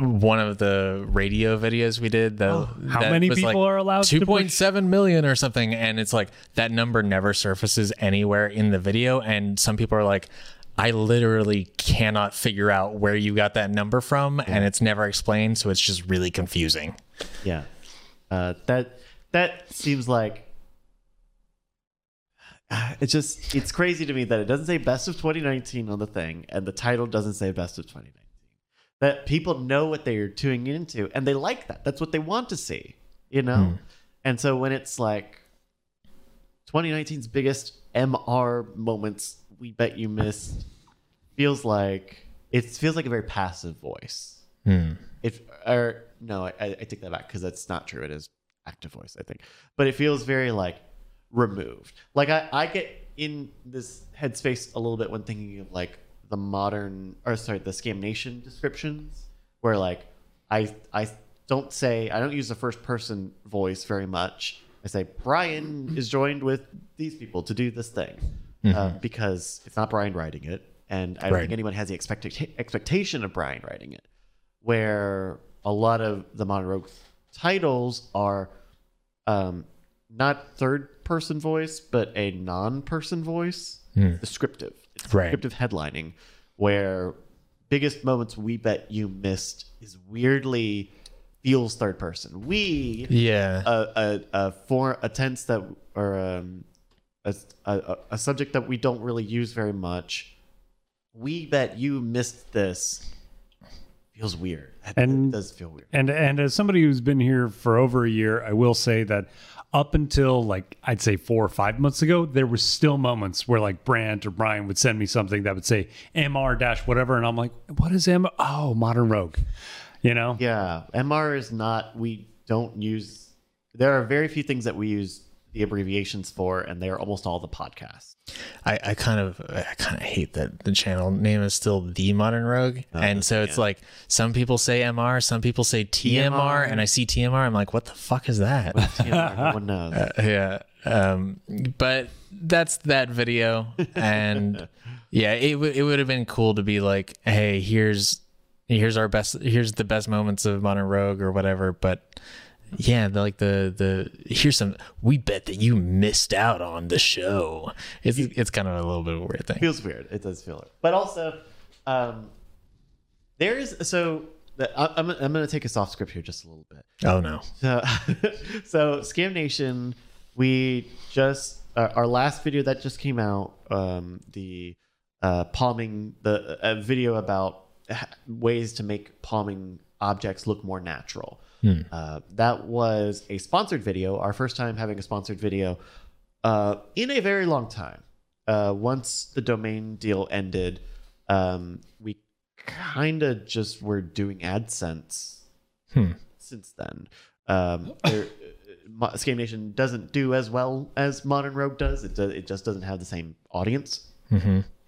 one of the radio videos we did. The, how that many was people like are allowed to Two point seven million or something, and it's like that number never surfaces anywhere in the video, and some people are like. I literally cannot figure out where you got that number from, and it's never explained, so it's just really confusing. Yeah. Uh, that that seems like it's just it's crazy to me that it doesn't say best of 2019 on the thing and the title doesn't say best of 2019. That people know what they're tuning into and they like that. That's what they want to see, you know? Hmm. And so when it's like 2019's biggest MR moments we bet you missed feels like it feels like a very passive voice. Hmm. If or no, I, I take that back because that's not true. It is active voice, I think, but it feels very like removed. Like I, I get in this headspace a little bit when thinking of like the modern or sorry the scam nation descriptions where like I I don't say I don't use the first person voice very much. I say Brian is joined with these people to do this thing uh, because it's not Brian writing it, and I don't Right. think anyone has the expecta- expectation of Brian writing it. Where a lot of the Modern Rogue titles are um, not third person voice, but a non person voice. Descriptive. It's Right. descriptive headlining, where biggest moments we bet you missed is weirdly feels third person. We Yeah. a a, a for a tense that or um, a, a a subject that we don't really use very much. We bet you missed this. Feels weird. That, And- does feel weird. And and as somebody who's been here for over a year, I will say that up until like I'd say four or five months ago, there was still moments where like Brandt or Brian would send me something that would say MR dash whatever, and I'm like, what is M? Oh, Modern Rogue, you know? Yeah, MR is not. We don't use. There are very few things that we use the abbreviations for, and they are almost all the podcasts. I, I kind of I kind of hate that the channel name is still the Modern Rogue, and so it's like some people say MR, some people say TMR, TMR. and I see TMR, I'm like, what the fuck is that? Yeah, everyone knows. yeah, um, but that's that video, and yeah, it w- it would have been cool to be like, hey, here's here's our best, here's the best moments of Modern Rogue or whatever, but. Yeah, the, like the the here's some. We bet that you missed out on the show. It's it's kind of a little bit of a weird thing. feels weird. It does feel it. But also, um, there is so. I'm I'm going to take us off script here just a little bit. Oh no. So, so Scam Nation, we just uh, our last video that just came out, um, the uh, palming the a video about ways to make palming objects look more natural. Uh, that was a sponsored video, our first time having a sponsored video uh, in a very long time. Uh, once the domain deal ended, um, we kind of just were doing AdSense since then. Um, there, Scam Nation doesn't do as well as Modern Rogue does. It does, it just doesn't have the same audience.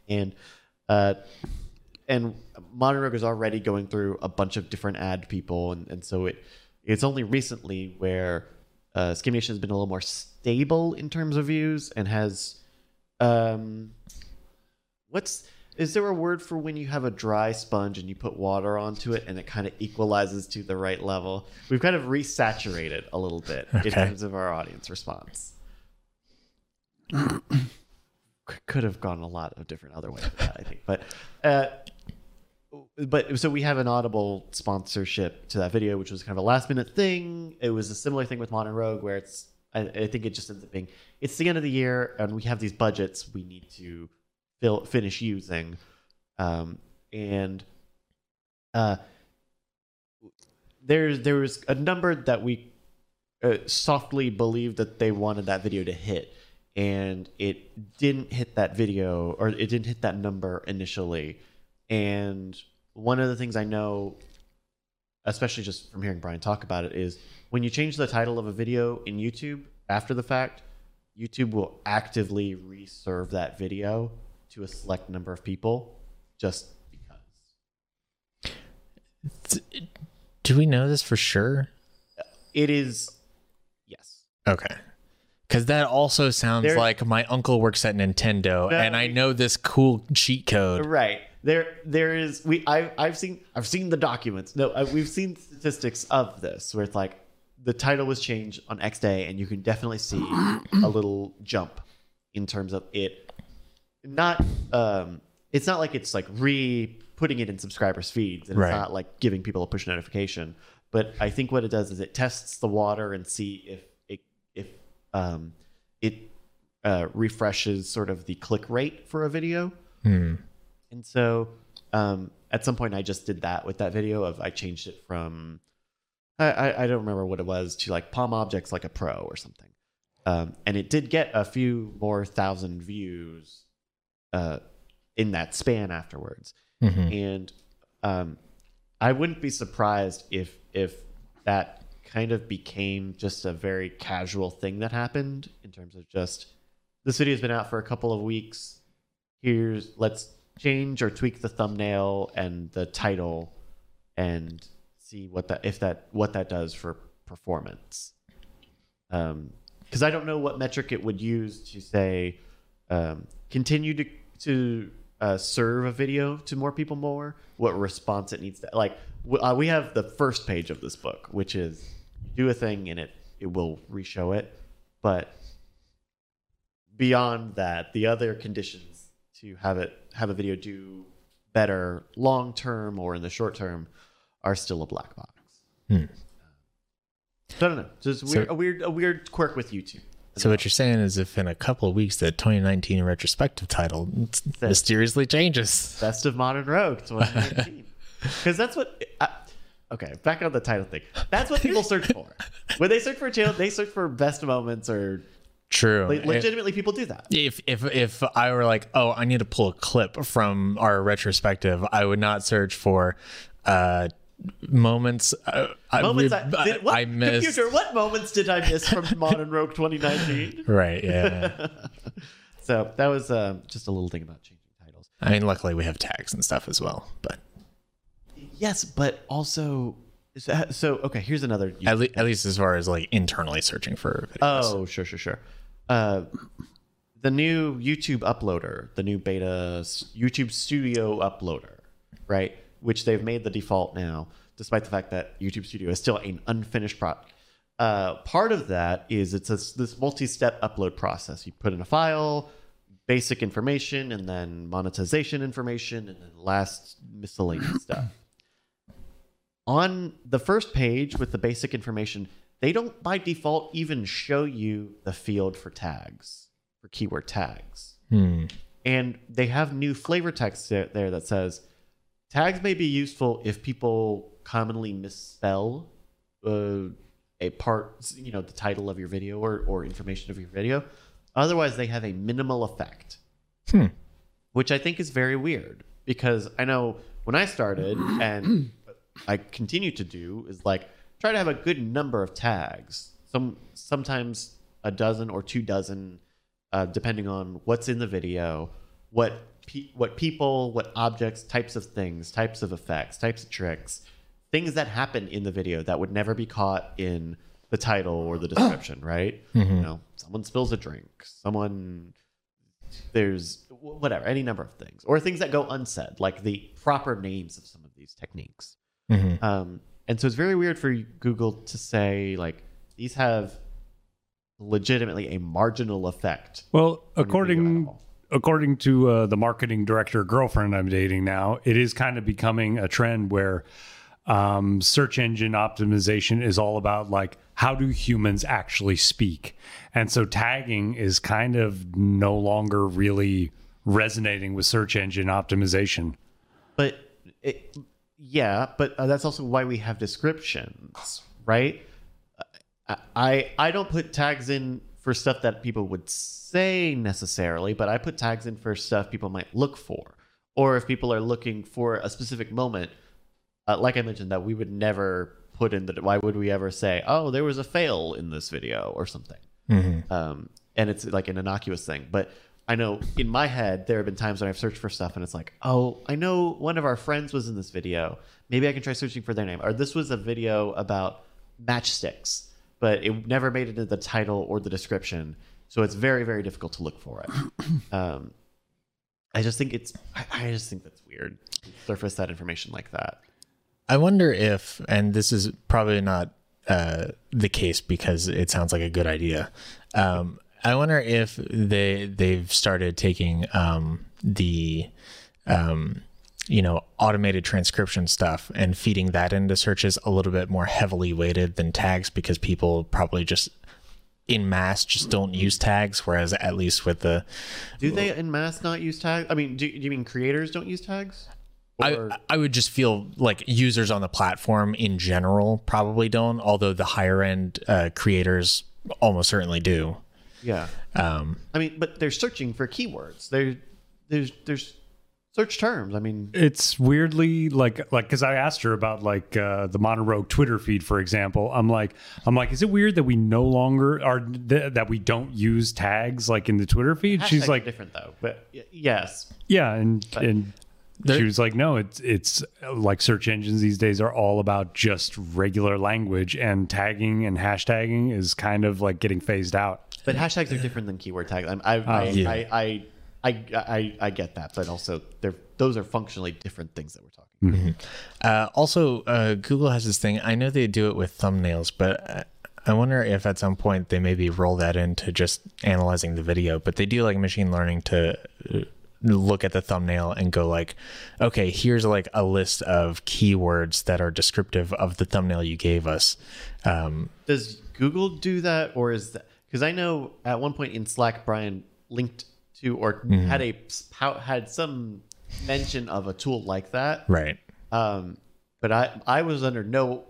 And uh, and Modern Rogue is already going through a bunch of different ad people, and, and so it it's only recently where uh, Nation has been a little more stable in terms of views and has um what's is there a word for when you have a dry sponge and you put water onto it and it kind of equalizes to the right level? We've kind of resaturated a little bit in terms of our audience response. Could have gone a lot of different other ways that, I think. But uh, but so we have an audible sponsorship to that video which was kind of a last minute thing. It was a similar thing with modern rogue where it's I, I think it just ends up being it's the end of the year and we have these budgets we need to fill, finish using. Um, and uh, there's there was a number that we uh, softly believed that they wanted that video to hit and it didn't hit that video or it didn't hit that number initially and one of the things i know especially just from hearing brian talk about it is when you change the title of a video in youtube after the fact youtube will actively reserve that video to a select number of people just because Do we know this for sure? it is yes Okay. Because that also sounds like my uncle works at Nintendo, No, and I know this cool cheat code. Right. There there is we I I've seen I've seen the documents. No, I, we've seen statistics of this where it's like the title was changed on X day, and you can definitely see a little jump in terms of it. Not um, it's not like it's like re putting it in subscribers feeds, and Right. it's not like giving people a push notification. But I think what it does is it tests the water and see if it if um it uh, refreshes sort of the click rate for a video. Hmm. And so um, at some point, I just did that with that video of I changed it from I, I, don't remember what it was to like Palm Objects like a pro or something. Um, and it did get a few more thousand views uh, in that span afterwards. Mhm. And um, I wouldn't be surprised if if that kind of became just a very casual thing that happened in terms of just this video's been out for a couple of weeks. Here's let's change or tweak the thumbnail and the title and see what that if that what that does for performance. Um, because I don't know what metric it would use to say um, continue to to uh, serve a video to more people more. What response it needs to like. w- Uh, we have the first page of this book, which is do a thing and it it will reshow it, but beyond that, the other conditions to have it have a video do better long term or in the short term are still a black box. Hmm. So I don't know. Just So- a weird a weird quirk with YouTube. So what you're saying is, if in a couple of weeks the 2019 retrospective title mysteriously changes, Best of Modern Rogue 2019. Because that's what. I, okay, back on the title thing. That's what people search for. When they search for a channel, they search for best moments or true. like, legitimately people do that. if if if I were like, oh, I need to pull a clip from our retrospective, I would not search for uh moments. Uh, Moments I, I, did, what, I missed. Computer, what moments did I miss from Modern Rogue 2019? Right. Yeah. So that was uh, just a little thing about changing titles. I mean, luckily we have tags and stuff as well. But Yes, but also so, so okay. Here's another. at, le- at least as far as like internally searching for videos. Oh, sure, sure, sure. Uh, the new YouTube uploader, the new beta YouTube Studio uploader, right? Which they've made the default now, despite the fact that YouTube Studio is still an unfinished product. Uh, part of that is it's a, this multi-step upload process. You put in a file, basic information, and then monetization information, and then last miscellaneous stuff on the first page with the basic information, they don't by default even show you the field for tags, for keyword tags. Hmm. And they have new flavor text there, there that says tags may be useful if people commonly misspell uh, a part, you know, the title of your video or, or information of your video. Otherwise, they have a minimal effect Hmm. which I think is very weird because I know when I started and I continue to do is like try to have a good number of tags. Some sometimes a dozen or two dozen, uh, depending on what's in the video, what pe- what people, what objects, types of things, types of effects, types of tricks, things that happen in the video that would never be caught in the title or the description, right? You know, someone spills a drink, someone there's whatever any number of things or things that go unsaid like the proper names of some of these techniques Mhm. um, and so it's very weird for google to say like these have legitimately a marginal effect Well, on your video at according according to uh, the marketing director girlfriend I'm dating now, it is kind of becoming a trend where um, search engine optimization is all about like how do humans actually speak, and so tagging is kind of no longer really resonating with search engine optimization. but it, yeah but uh, that's also why we have descriptions right I- I I don't put tags in for stuff that people would say necessarily, but I put tags in for stuff people might look for, or if people are looking for a specific moment, uh, like I mentioned, that we would never put in the. Why would we ever say, "Oh, there was a fail in this video" or something? Mhm. Um, and it's like an innocuous thing, but. I know in my head there have been times when I've searched for stuff and it's like, oh, I know one of our friends was in this video. Maybe I can try searching for their name. Or this was a video about matchsticks, but it never made it into the title or the description. So it's very, very difficult to look for it. um, I just think it's I, I just think that's weird. to Surface that information like that. I wonder if, and this is probably not uh, the case because it sounds like a good idea. Um, I wonder if they they've started taking um, the um, you know automated transcription stuff and feeding that into searches a little bit more heavily weighted than tags because people probably just in mass just don't use tags whereas at least with the Do they in mass not use tags? I mean, do, do you mean creators don't use tags? Or- I, I would just feel like users on the platform in general probably don't, although the higher end uh, creators almost certainly do. Yeah. Um, I mean, but they're searching for keywords. There, there's there's search terms. I mean, It's weirdly like like because I asked her about like uh, the Modern Rogue Twitter feed, for example. I'm like I'm like, is it weird that we no longer are th- that we don't use tags like in the Twitter feed? She's like, different though. But y- yes, yeah, and and There- she was like, no, it's it's uh, like search engines these days are all about just regular language, and tagging and hashtagging is kind of like getting phased out. but hashtags are different than keyword tags. I'm, I, I, yeah. I, I, I, I, I get that, but also they're those are functionally different things that we're talking. about. uh, also, uh, Google has this thing. I know they do it with thumbnails, but I- I wonder if at some point they maybe roll that into just analyzing the video. But they do like machine learning to uh, look at the thumbnail and go like, okay, here's like a list of keywords that are descriptive of the thumbnail you gave us. Um, Does Google do that, or is that because I know at one point in Slack, Brian linked to or had a had some mention of a tool like that. right. Um, but I I was under no.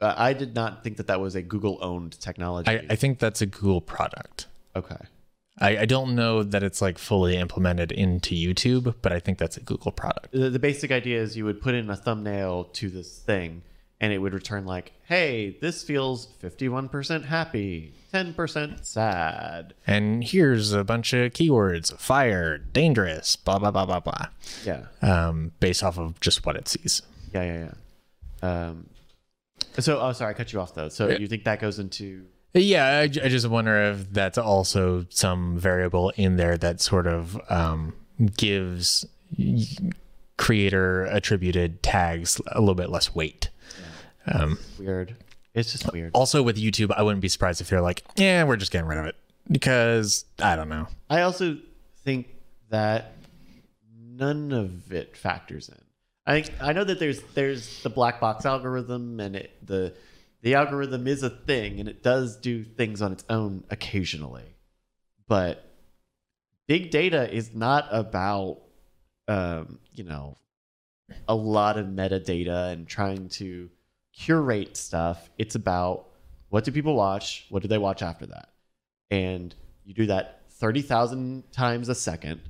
Uh, I did not think that that was a Google owned technology. I, I think that's a Google product. okay. I, I don't know that it's like fully implemented into YouTube, but I think that's a Google product. The, the basic idea is you would put in a thumbnail to this thing, and it would return like, "Hey, this feels fifty-one percent happy, ten percent sad." And here's a bunch of keywords fire, dangerous, blah, blah, blah, blah, blah, Yeah, um, based off of just what it sees. yeah, yeah, yeah. Um, so, oh, sorry, I cut you off though. So you think that goes into? Yeah, I just wonder if that's also some variable in there that sort of um, gives creator attributed tags a little bit less weight. Um, Weird. It's just weird. also, with YouTube, I wouldn't be surprised if they're like, yeah, we're just getting rid of it because I don't know. I also think that none of it factors in. I think I know that there's there's the black box algorithm and it the the algorithm is a thing and it does do things on its own occasionally. But big data is not about um, you know a lot of metadata and trying to curate stuff. It's about what do people watch? What do they watch after that? And you do that 30,000 times a second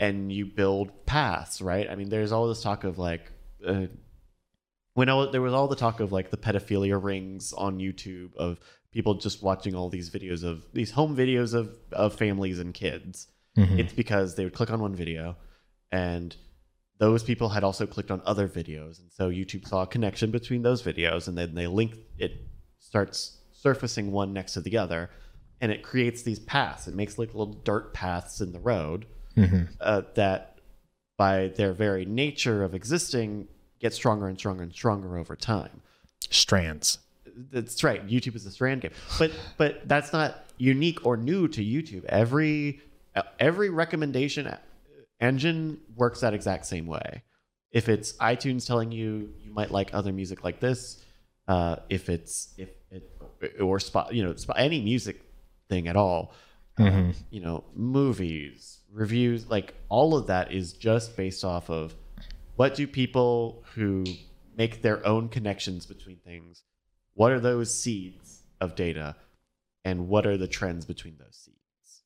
and you build paths, right? I mean, there's all this talk of like, uh, when there was all the talk of like the pedophilia rings on YouTube of people just watching all these videos of these home videos of, of families and kids. It's because they would click on one video and those people had also clicked on other videos. And so YouTube saw a connection between those videos and then they link it starts surfacing one next to the other and it creates these paths. It makes like little dirt paths in the road uh, that, by their very nature of existing, get stronger and stronger and stronger over time. Strands. That's right. YouTube is a strand game, but but that's not unique or new to YouTube. Every every recommendation engine works that exact same way. If it's iTunes telling you you might like other music like this, uh, if it's if it or spot you know spot, any music thing at all, uh, you know movies reviews like all of that is just based off of what do people who make their own connections between things what are those seeds of data and what are the trends between those seeds?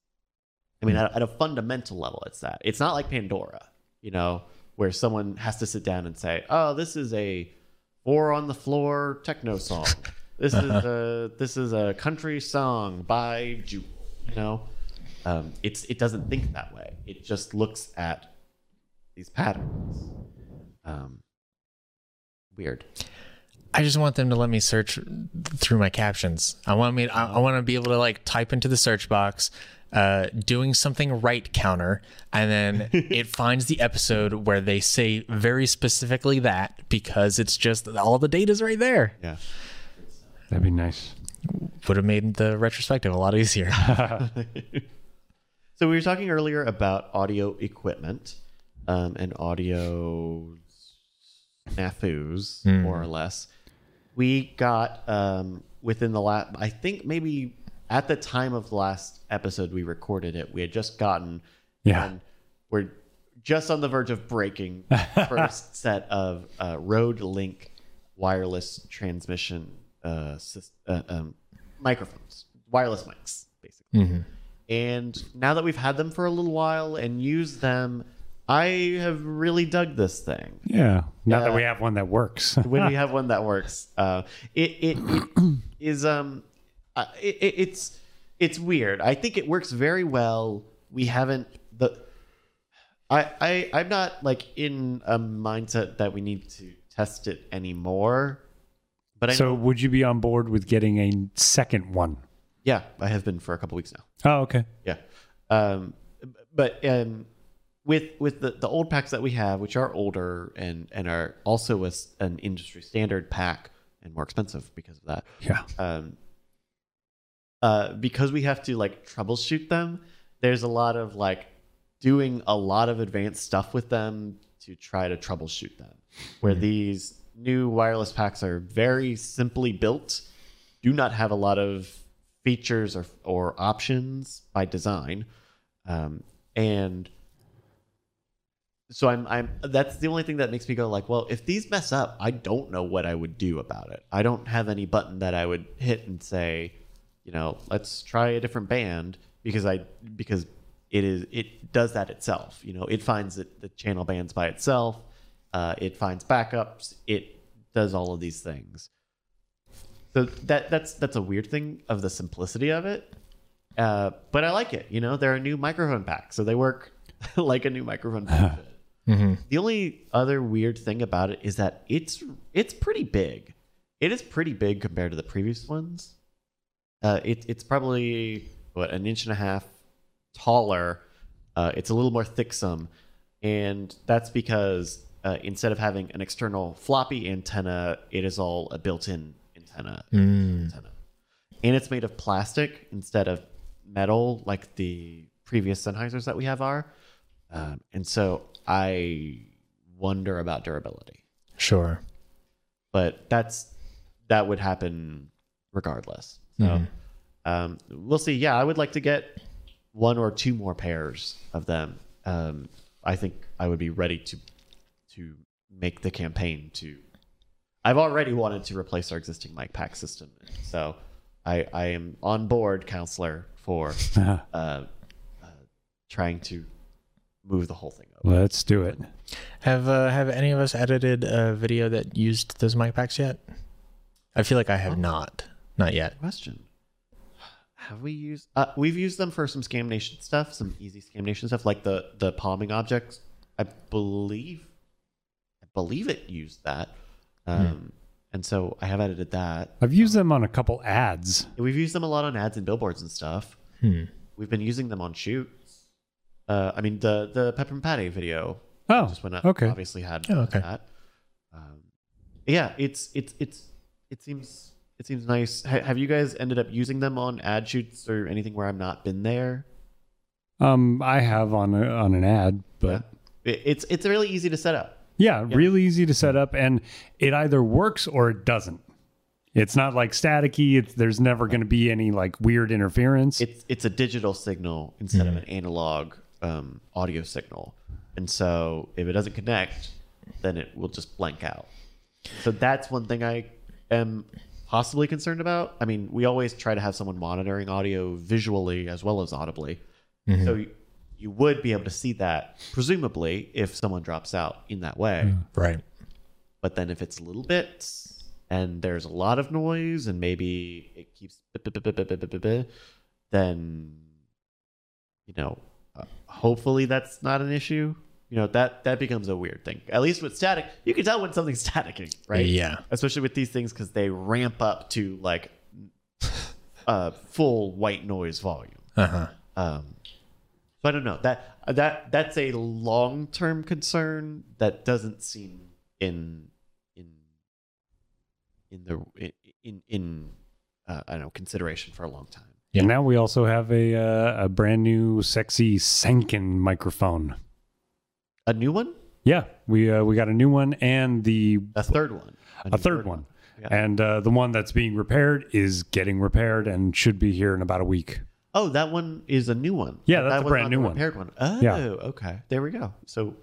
I mean at, at a fundamental level it's that. It's not like pandora you know where someone has to sit down and say oh this is a four on the floor techno song. This is a this is a country song by Jewel you know? Um, it's it doesn't think that way. It just looks at these patterns um, weird I just want them to let me search through my captions. I want me. I, I want to be able to like type into the search box, uh, doing something right counter, and then it finds the episode where they say very specifically that because it's just all the data's right there. Yeah. That'd be nice. Would have made the retrospective a lot easier. So we were talking earlier about audio equipment um, and audio snafus, more or less. We got um, within the last, I think maybe at the time of the last episode we recorded it, we had just gotten, Yeah. and we're just on the verge of breaking first set of uh, Rode Link wireless transmission uh, uh, um, microphones, wireless mics, basically. And now that we've had them for a little while and used them, I have really dug this thing. Yeah. Now that we have one that works. When we have one that works, uh, it, it it is um, uh, it, it- it's it's weird. I think it works very well. We haven't the. I, I I'm not like in a mindset that we need to test it anymore, but I so know, would you be on board with getting a second one? yeah, I have been for a couple weeks now. Oh, okay. Yeah. Um, but um, with with the, the old packs that we have, which are older and and are also a an industry standard pack and more expensive because of that. Yeah. Um, uh, because we have to like troubleshoot them, there's a lot of like doing a lot of advanced stuff with them to try to troubleshoot them. Where these new wireless packs are very simply built, do not have a lot of features or, or options by design, um, and so I'm I'm that's the only thing that makes me go like, well, if these mess up, I don't know what I would do about it. I don't have any button that I would hit and say, you know, let's try a different band because I because it is it does that itself. You know, it finds it, the channel bands by itself. Uh, it finds backups. It does all of these things. So that that's that's a weird thing of the simplicity of it. Uh, but I like it. You know, they're a new microphone pack, so they work like a new microphone pack. should. The only other weird thing about it is that it's it's pretty big. It is pretty big compared to the previous ones. Uh, it, it's probably what an inch and a half taller. Uh, it's a little more thicksome, and that's because uh, instead of having an external floppy antenna, it is all a built-in antenna. antenna. And it's made of plastic instead of metal, like the previous Sennheisers that we have are. Um, and so I wonder about durability, Sure. but that's that would happen regardless. So um, we'll see. Yeah, I would like to get one or two more pairs of them. Um, I think I would be ready to to make the campaign to. I've already wanted to replace our existing mic pack system, so I I am on board, counselor, for uh, uh, trying to move the whole thing. Let's do it. Have uh, have any of us edited a video that used those mic packs yet? I feel like I have not. Not yet. Question: Have we used? Uh, we've used them for some Scam Nation stuff, some easy Scam Nation stuff, like the the palming objects. I believe, I believe it used that, um, and so I have edited that. I've used them on a couple ads. We've used them a lot on ads and billboards and stuff. Hmm. We've been using them on shoots. Uh, I mean, the the Pepper and Patty video Oh, just went up. okay. Obviously had Oh, okay. that. Um, yeah, it's it's it's it seems it seems nice. Ha- have you guys ended up using them on ad shoots or anything where I've not been there? Um, I have on a, on an ad, but It, it's it's really easy to set up. yeah, really easy to set up, and it either works or it doesn't. It's not like staticky. It's, there's never going to be any like weird interference. It's it's a digital signal instead of an analog um, audio signal, and so if it doesn't connect, then it will just blank out. So that's one thing I am possibly concerned about. I mean, we always try to have someone monitoring audio visually as well as audibly, mm-hmm. so you would be able to see that presumably if someone drops out in that way, mm, right? But then if it's a little bit and there's a lot of noise and maybe it keeps then you know uh, hopefully that's not an issue. You know, that that becomes a weird thing. At least with static, you can tell when something's staticking, right? Yeah. Especially with these things because they ramp up to like uh full white noise volume. Uh huh. Um, so I don't know that that that's a long term concern that doesn't seem in in in the in in uh, I don't know consideration for a long time. Yeah. And now we also have a uh, a brand new sexy Sanken microphone. A new one, Yeah, we uh, we got a new one and the a third one, a new third one. Yeah. And uh, the one that's being repaired is getting repaired and should be here in about a week. Oh, that one is a new one. Yeah, that's that a brand new one. Repaired one. Oh, Yeah. okay. There we go. So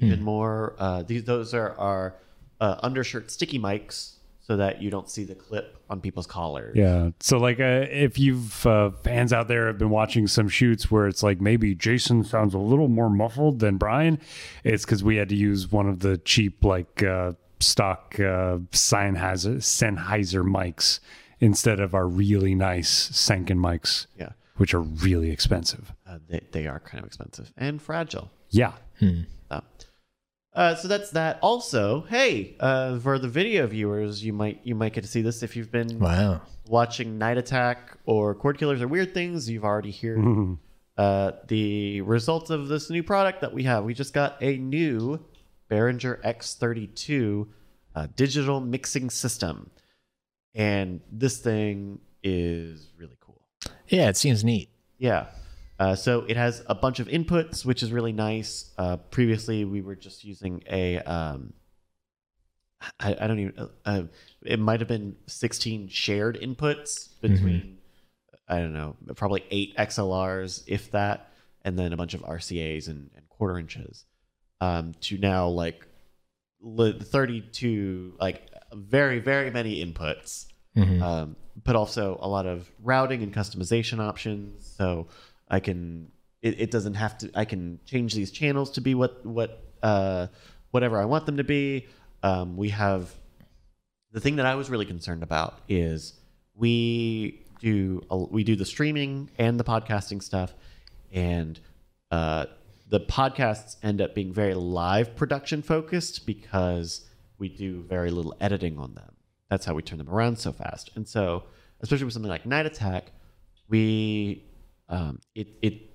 even more. Uh, these those are our uh, undershirt sticky mics, so that you don't see the clip on people's collars. Yeah. So like, uh, if you've uh, fans out there have been watching some shoots where it's like maybe Jason sounds a little more muffled than Brian, it's because we had to use one of the cheap like uh, stock uh, Sennheiser Sennheiser mics instead of our really nice Sanken mics, Yeah. which are really expensive. Uh, they they are kind of expensive and fragile. Yeah. So, uh, so that's that. Also, hey, uh, for the video viewers, you might you might get to see this if you've been Wow. watching Night Attack or Cord Killers or Weird Things. You've already heard uh, the results of this new product that we have. We just got a new Behringer X32 uh, digital mixing system, and this thing is really cool. Yeah, it seems neat. Yeah. Uh, so it has a bunch of inputs, which is really nice. Uh, previously, we were just using a. Um, I, I don't even. Uh, it might have been 16 shared inputs between, I don't know, probably eight XLRs, if that, and then a bunch of RCAs and, and quarter inches. Um, to now like li- 32, like very, very many inputs um, but also a lot of routing and customization options. So I can it, it doesn't have to I can change these channels to be what what uh, whatever I want them to be. Um, we have the thing that I was really concerned about is we do a, we do the streaming and the podcasting stuff, and uh, the podcasts end up being very live production focused because we do very little editing on them. That's how we turn them around so fast. And so, especially with something like Night Attack, we um, it it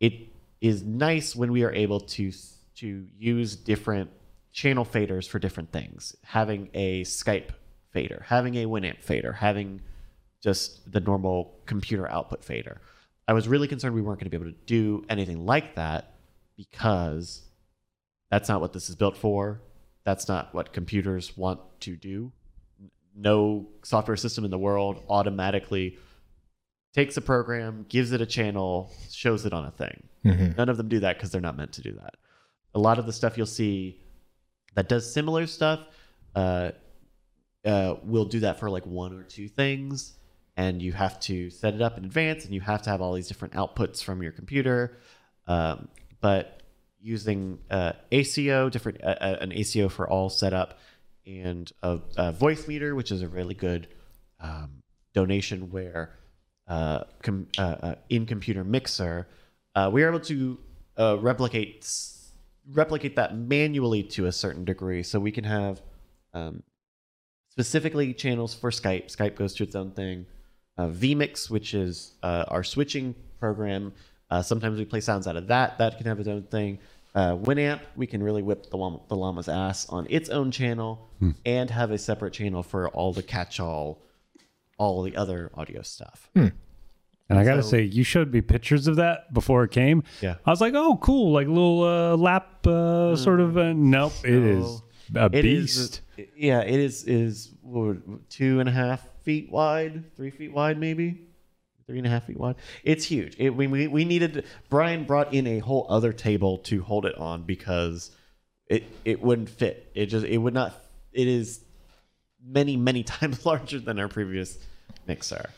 it is nice when we are able to to use different channel faders for different things. Having a Skype fader, having a Winamp fader, having just the normal computer output fader. I was really concerned we weren't going to be able to do anything like that because that's not what this is built for. That's not what computers want to do. No software system in the world automatically takes a program, gives it a channel, shows it on a thing. None of them do that because they're not meant to do that. A lot of the stuff you'll see that does similar stuff uh, uh, will do that for like one or two things, and you have to set it up in advance, and you have to have all these different outputs from your computer. Um, but using uh, ASIO, different uh, uh, an ASIO for all setup, and a, a VoiceMeeter, which is a really good um, donation where uh, com- uh, uh, in computer mixer, uh, we are able to uh, replicate replicate that manually to a certain degree. So we can have um, specifically channels for Skype. Skype goes to its own thing. Uh, vMix, which is uh, our switching program. Uh, sometimes we play sounds out of that. That can have its own thing. Uh, Winamp, we can really whip the, llama, the llama's ass on its own channel and have a separate channel for all the catch-all, all the other audio stuff. And I got to So- say, you showed me pictures of that before it came. Yeah. I was like, oh, cool. Like little uh, lap uh, sort of. Uh, nope. It is a It is- beast. yeah, it is is what, two and a half feet wide, three feet wide, maybe three and a half feet wide. It's huge. It, we, we we needed. Brian brought in a whole other table to hold it on because it it wouldn't fit. It just it would not. It is many many times larger than our previous mixer.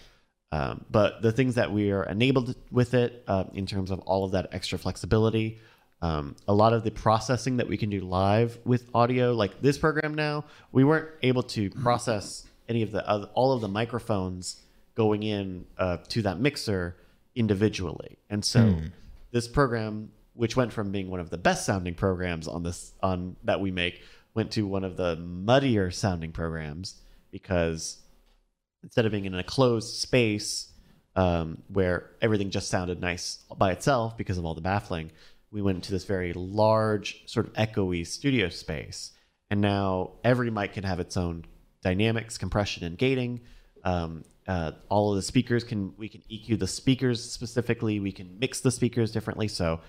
Um, but the things that we are enabled with it uh, in terms of all of that extra flexibility, um, a lot of the processing that we can do live with audio, like this program now, we weren't able to process any of the other, all of the microphones going in uh, to that mixer individually, and so this program, which went from being one of the best sounding programs on this on that we make, went to one of the muddier sounding programs because instead of being in a closed space, um, where everything just sounded nice by itself because of all the baffling, we went into this very large, sort of echoey studio space. And now every mic can have its own dynamics, compression, and gating. Um, uh, all of the speakers can we can EQ the speakers specifically. We can mix the speakers differently. So,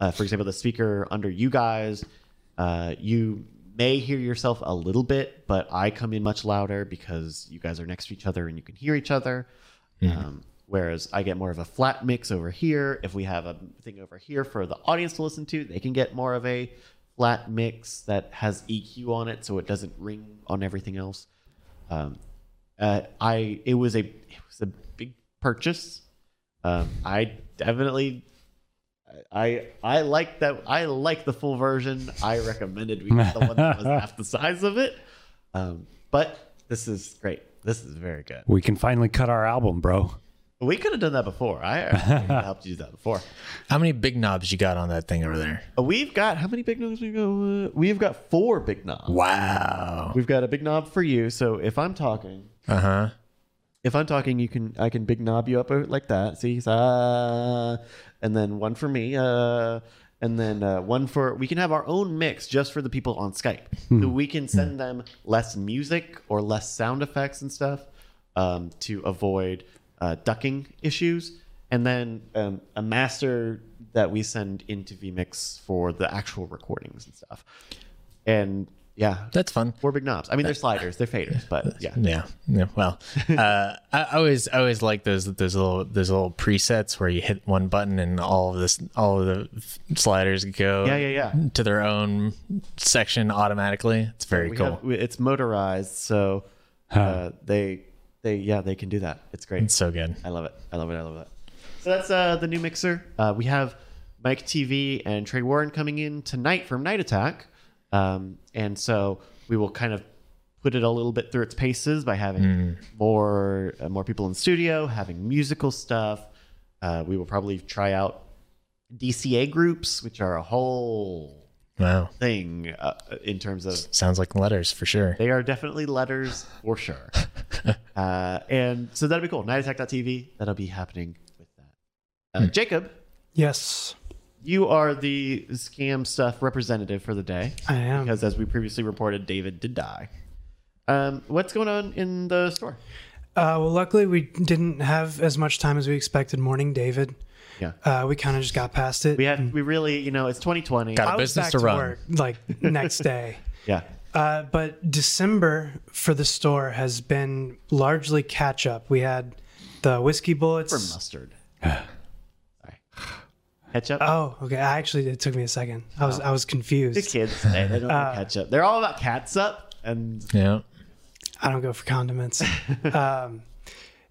uh, for example, the speaker under you guys, uh, you may hear yourself a little bit, but I come in much louder because you guys are next to each other and you can hear each other. Um, whereas I get more of a flat mix over here. If we have a thing over here for the audience to listen to, they can get more of a flat mix that has EQ on it, so it doesn't ring on everything else. Um, uh, I it was a it was a big purchase. Um, I definitely I I like that I like the full version. I recommended we get the one that was half the size of it. Um, but this is great. This is very good. We can finally cut our album, bro. We could have done that before. I actually helped you do that before. How many big knobs you got on that thing over there? Uh, We've got how many big knobs we go? Uh, we've got four big knobs. Wow. We've got a big knob for you. So if I'm talking, Uh huh. if I'm talking, you can I can big knob you up like that. See, uh, and then one for me, uh, and then uh, one for we can have our own mix just for the people on Skype. So we can send them less music or less sound effects and stuff um, to avoid uh, ducking issues, and then um, a master that we send into vMix for the actual recordings and stuff. And yeah, That's fun. four big knobs. I mean, they're sliders, they're faders, but yeah. Yeah. Yeah. Well, uh, I I always I always like those those little those little presets where you hit one button and all of this all of the sliders go Yeah, yeah, yeah. to their own section automatically. It's very We cool. have- it's motorized, so uh, they they yeah they can do that. It's great. it's so good. I love it. I love it. I love it. So that's uh, the new mixer. Uh, we have Mike TV and Trey Warren coming in tonight from Night Attack, um, and so we will kind of put it a little bit through its paces by having more uh, more people in studio, having musical stuff. Uh, we will probably try out DCA groups, which are a whole Wow. thing uh, in terms of Sounds like letters for sure. they are definitely letters for sure. uh, and so that'll be cool. Nightattack.tv, that'll be happening with that. Uh, Jacob, Yes, you are the scam stuff representative for the day I am. because, as we previously reported, David did die. Um, what's going on in the store? Uh, well, luckily we didn't have as much time as we expected. Morning, David. Yeah. Uh, we kind of just got past it. We had, we really, you know, it's 2020. Got I a was business back to to run. work like next day. Yeah. Uh, but December for the store has been largely catch up. We had the whiskey bullets. For mustard. Sorry. Ketchup? Oh, okay. I actually it took me a second. I was I was confused. the kids, they, they don't Uh, like ketchup. They're all about catsup. And Yeah. I don't go for condiments. um,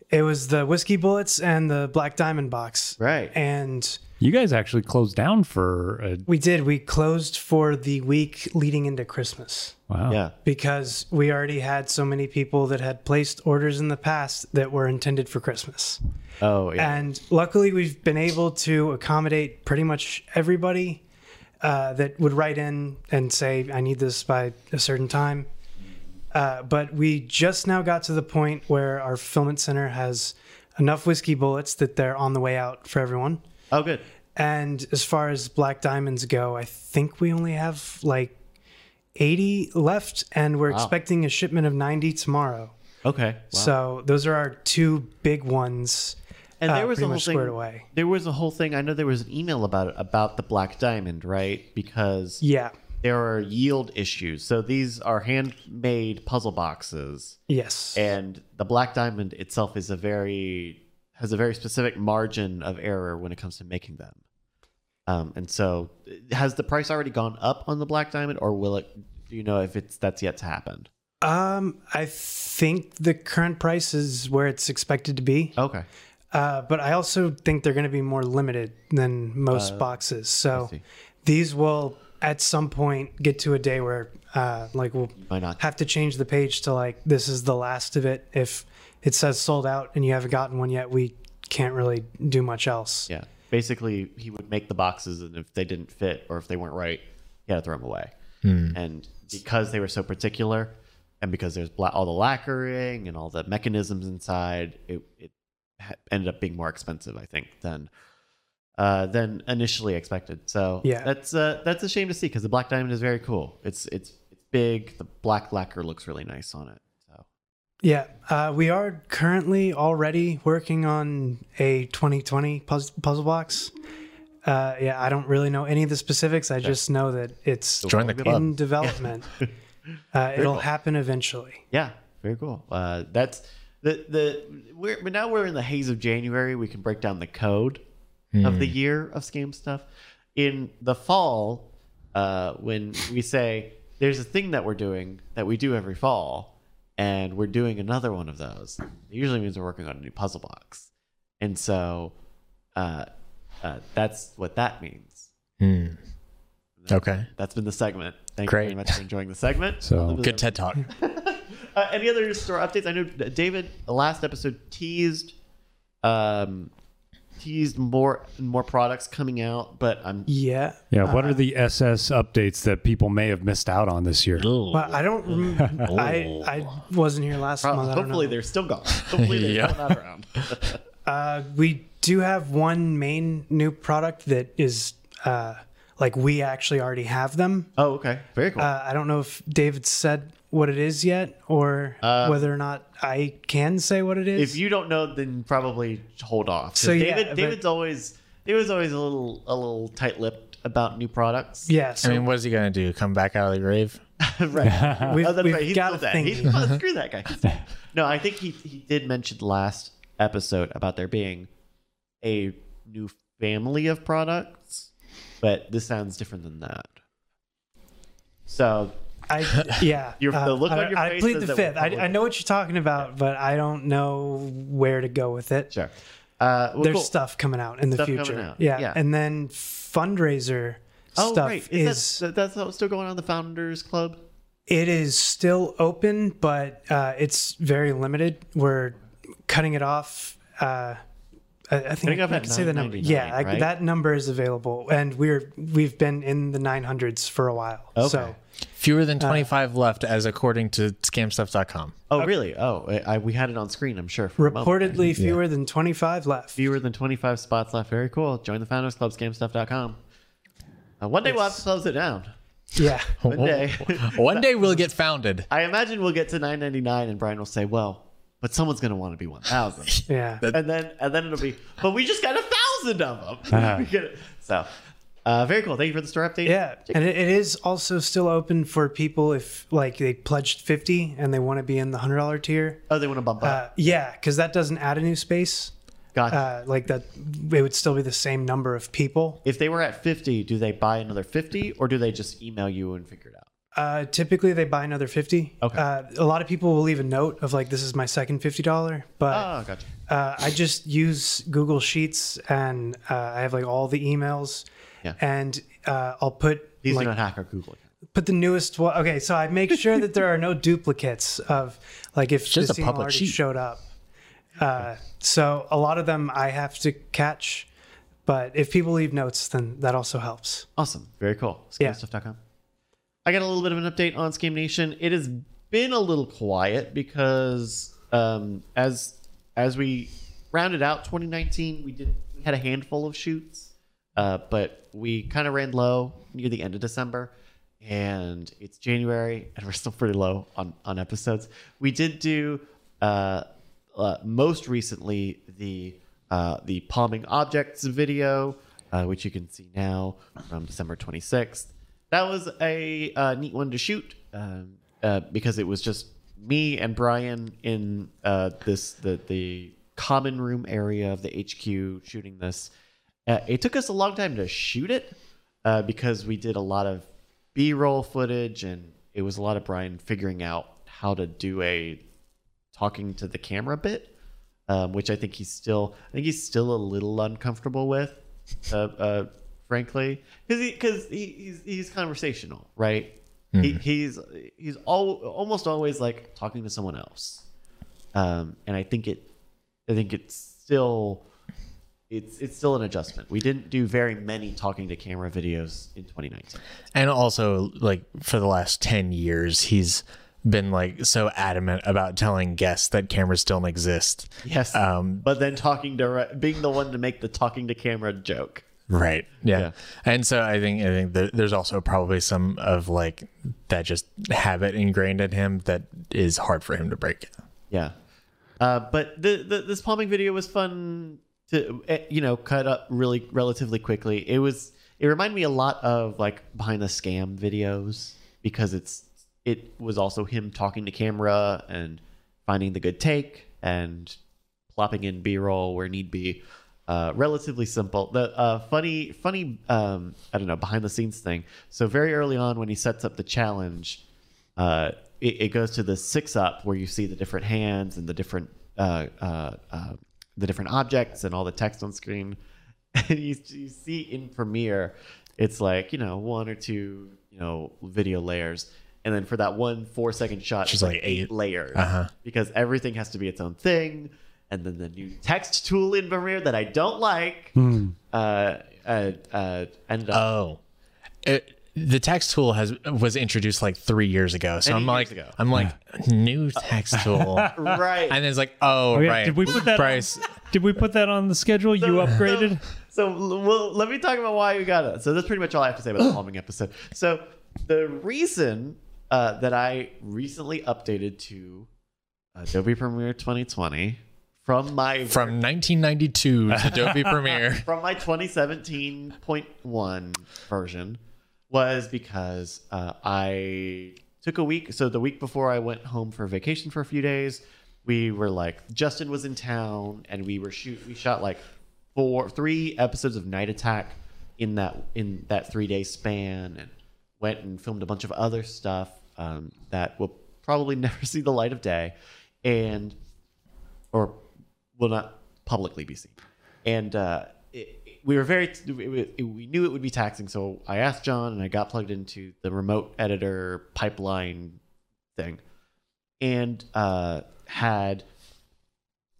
it was the whiskey bullets and the black diamond box. right. And You guys actually closed down for a we did. We closed for the week leading into Christmas wow. yeah. because we already had so many people that had placed orders in the past that were intended for Christmas. Oh, yeah. And luckily, we've been able to accommodate pretty much everybody uh, that would write in and say, I need this by a certain time. Uh, but we just now got to the point where our fulfillment center has enough whiskey bullets that they're on the way out for everyone. oh, good. And as far as black diamonds go, I think we only have like 80 left, and we're Wow. expecting a shipment of 90 tomorrow. Okay. Wow. So those are our two big ones. And there uh, was a whole thing. away. There was a whole thing. I know there was an email about it about the black diamond, right? Because Yeah. there are yield issues. So these are handmade puzzle boxes, Yes. and the black diamond itself is a very has a very specific margin of error when it comes to making them. Um, and so, has the price already gone up on the black diamond, or will it? Do you know if it's that's yet to happen? Um, I think the current price is where it's expected to be. Okay. Uh, but I also think they're going to be more limited than most boxes. So these will at some point get to a day where, uh, like, we'll not? have to change the page to like this is the last of it. If it says sold out and you haven't gotten one yet, we can't really do much else. Yeah. Basically, he would make the boxes, and if they didn't fit or if they weren't right, he had to throw them away. And because they were so particular, and because there's bla- all the lacquering and all the mechanisms inside, it, it ha- ended up being more expensive, I think, than uh, than initially expected. So Yeah. that's uh, that's a shame to see because the black diamond is very cool. It's it's it's big. The black lacquer looks really nice on it. So Yeah, uh, we are currently already working on a 2020 puzzle, puzzle box. Uh, yeah, I don't really know any of the specifics. I just know that it's Join the in development. uh, it'll cool. happen eventually. yeah, very cool. Uh, that's the the we're but now we're in the haze of January. We can break down the code of the year of scam stuff. In the fall, uh, when we say there's a thing that we're doing that we do every fall, and we're doing another one of those, it usually means we're working on a new puzzle box. And so uh, uh, that's what that means. Hmm. Okay. That's been the segment. Thank you very much for enjoying the segment. So- Good TED talk. Uh, any other store updates? I know David, the last episode teased, um, teased more more products coming out, but I'm Yeah. Yeah. What are the SS updates that people may have missed out on this year? Well, I don't. I I wasn't here last prob- month. I don't hopefully know. they're still gone. Hopefully they're Yeah. still not around. Uh, we do have one main new product that is uh, like we actually already have them. oh, okay, very cool. Uh, I don't know if David said what it is yet, or whether or not I can say what it is. Uh, if you don't know, then probably hold off. So, yeah, David, but- David's always he was always a little a little tight lipped about new products. yeah, I mean, what is he gonna do? Come back out of the grave? right. we've, Oh, that's we've right. He's got that. a He's, oh, screw that guy. No, I think he he did mention last episode about there being a new family of products, but this sounds different than that. So I yeah. Your- the look I, on your I face plead the fifth. I. I know what you're talking about, but I don't know where to go with it. sure. Uh, well, There's cool. stuff coming out in the future. Yeah. yeah. and then fundraiser Oh, stuff right. is, Is, that, that's still going on the Founders Club? it is still open, but uh, it's very limited. We're cutting it off. Uh, I, I think I, off at can say the number. $9.99, Yeah, I- that number is available, and we're we've been in the 900s for a while. Okay. So Fewer than 25 left, as according to scamstuff.com. Oh, really? Oh, I, I- we had it on screen. I'm sure. for moment. reportedly fewer than 25 left. fewer than 25 spots left. Very cool. Join the Founders Club, scamstuff.com. Uh, one day we'll have to close it down. Yeah. One day. One day we'll get founded. I imagine we'll get to 9.99 and Brian will say, "Well, but someone's going to want to be 1,000." Yeah. and then and then it'll be, "But we just got a thousand of them." Uh-huh. We get it. so, uh, very cool. Thank you for the store update. Yeah, and it, it is also still open for people if like they pledged fifty and they want to be in the hundred dollar tier. Oh, they want to bump up. Uh, yeah, because that doesn't add a new space. gotcha. Uh, like that, it would still be the same number of people. if they were at 50, do they buy another 50 or do they just email you and figure it out? Uh, typically, they buy another fifty. Okay. Uh, a lot of people will leave a note of like, "This is my second fifty dollar," but Oh, gotcha. uh, I just use Google Sheets and uh, I have like all the emails, Yeah. and uh, I'll put Please like do not hack our Google account. put the newest one. Okay, so I make sure that there are no duplicates of like if just this a public already sheet. showed up. Uh, so a lot of them I have to catch, but if people leave notes, then that also helps. Awesome. Very cool. Yeah. Scamstuff.com. I got a little bit of an update on Scam Nation. It has been a little quiet because um, as as we rounded out 2019, we did we had a handful of shoots, uh, but we kind of ran low near the end of December, and it's January, and we're still pretty low on on episodes. We did do uh, uh, most recently the uh, the palming objects video, uh, which you can see now from December 26th. That was a uh, neat one to shoot um, because it was just me and Brian in this the the common room area of the HQ shooting this. Uh, it took us a long time to shoot it uh, because we did a lot of B-roll footage and it was a lot of Brian figuring out how to do a talking to the camera bit, um, which I think he's still I think he's still a little uncomfortable with, uh, uh, frankly, because he because he, he's he's conversational, right? He, he's he's all, almost always like talking to someone else, um, and I think it I think it's still it's it's still an adjustment. We didn't do very many talking to camera videos in 2019. And also, like, for the last 10 years, he's been like so adamant about telling guests that cameras don't exist. Yes. Um, but then talking to being the one to make the talking to camera joke. Right. Yeah. Yeah. And so I think I think there, there's also probably some of like that just habit ingrained in him that is hard for him to break. Yeah. Uh, but the, the this palming video was fun to eh, you know cut up really relatively quickly. It was it reminded me a lot of like behind the scam videos because it's it was also him talking to camera and finding the good take and plopping in b-roll where need be uh, relatively simple the uh, funny funny um, i don't know behind the scenes thing so very early on when he sets up the challenge uh, it, it goes to the six up where you see the different hands and the different uh, uh, uh, the different objects and all the text on screen and you, you see in premiere it's like you know one or two you know video layers and then for that one four second shot Which it's is like eight. layers Uh-huh. because everything has to be its own thing and then the new text tool in premiere that i don't like uh, uh, uh, ended up Oh. It, the text tool has was introduced like three years ago. So Many I'm like ago. I'm like new text tool. right and it's like, oh, Oh, yeah. right. Did we put that? Bryce? Did we put that on the schedule? You upgraded. So l- well, let me talk about why we got it. So that's pretty much all I have to say about the palming episode. So the reason uh, that I recently updated to Adobe Premiere 2020 from my From 1992 to Adobe Premiere. from my 2017.1 version was because uh, I took a week. So the week before I went home for vacation for a few days, we were like Justin was in town, and we were shoot. We shot like four, three episodes of Night Attack in that in that three day span, and went and filmed a bunch of other stuff um, that will probably never see the light of day, and or will not publicly be seen. And uh, we were very, we knew it would be taxing. So I asked John and I got plugged into the remote editor pipeline thing and uh, had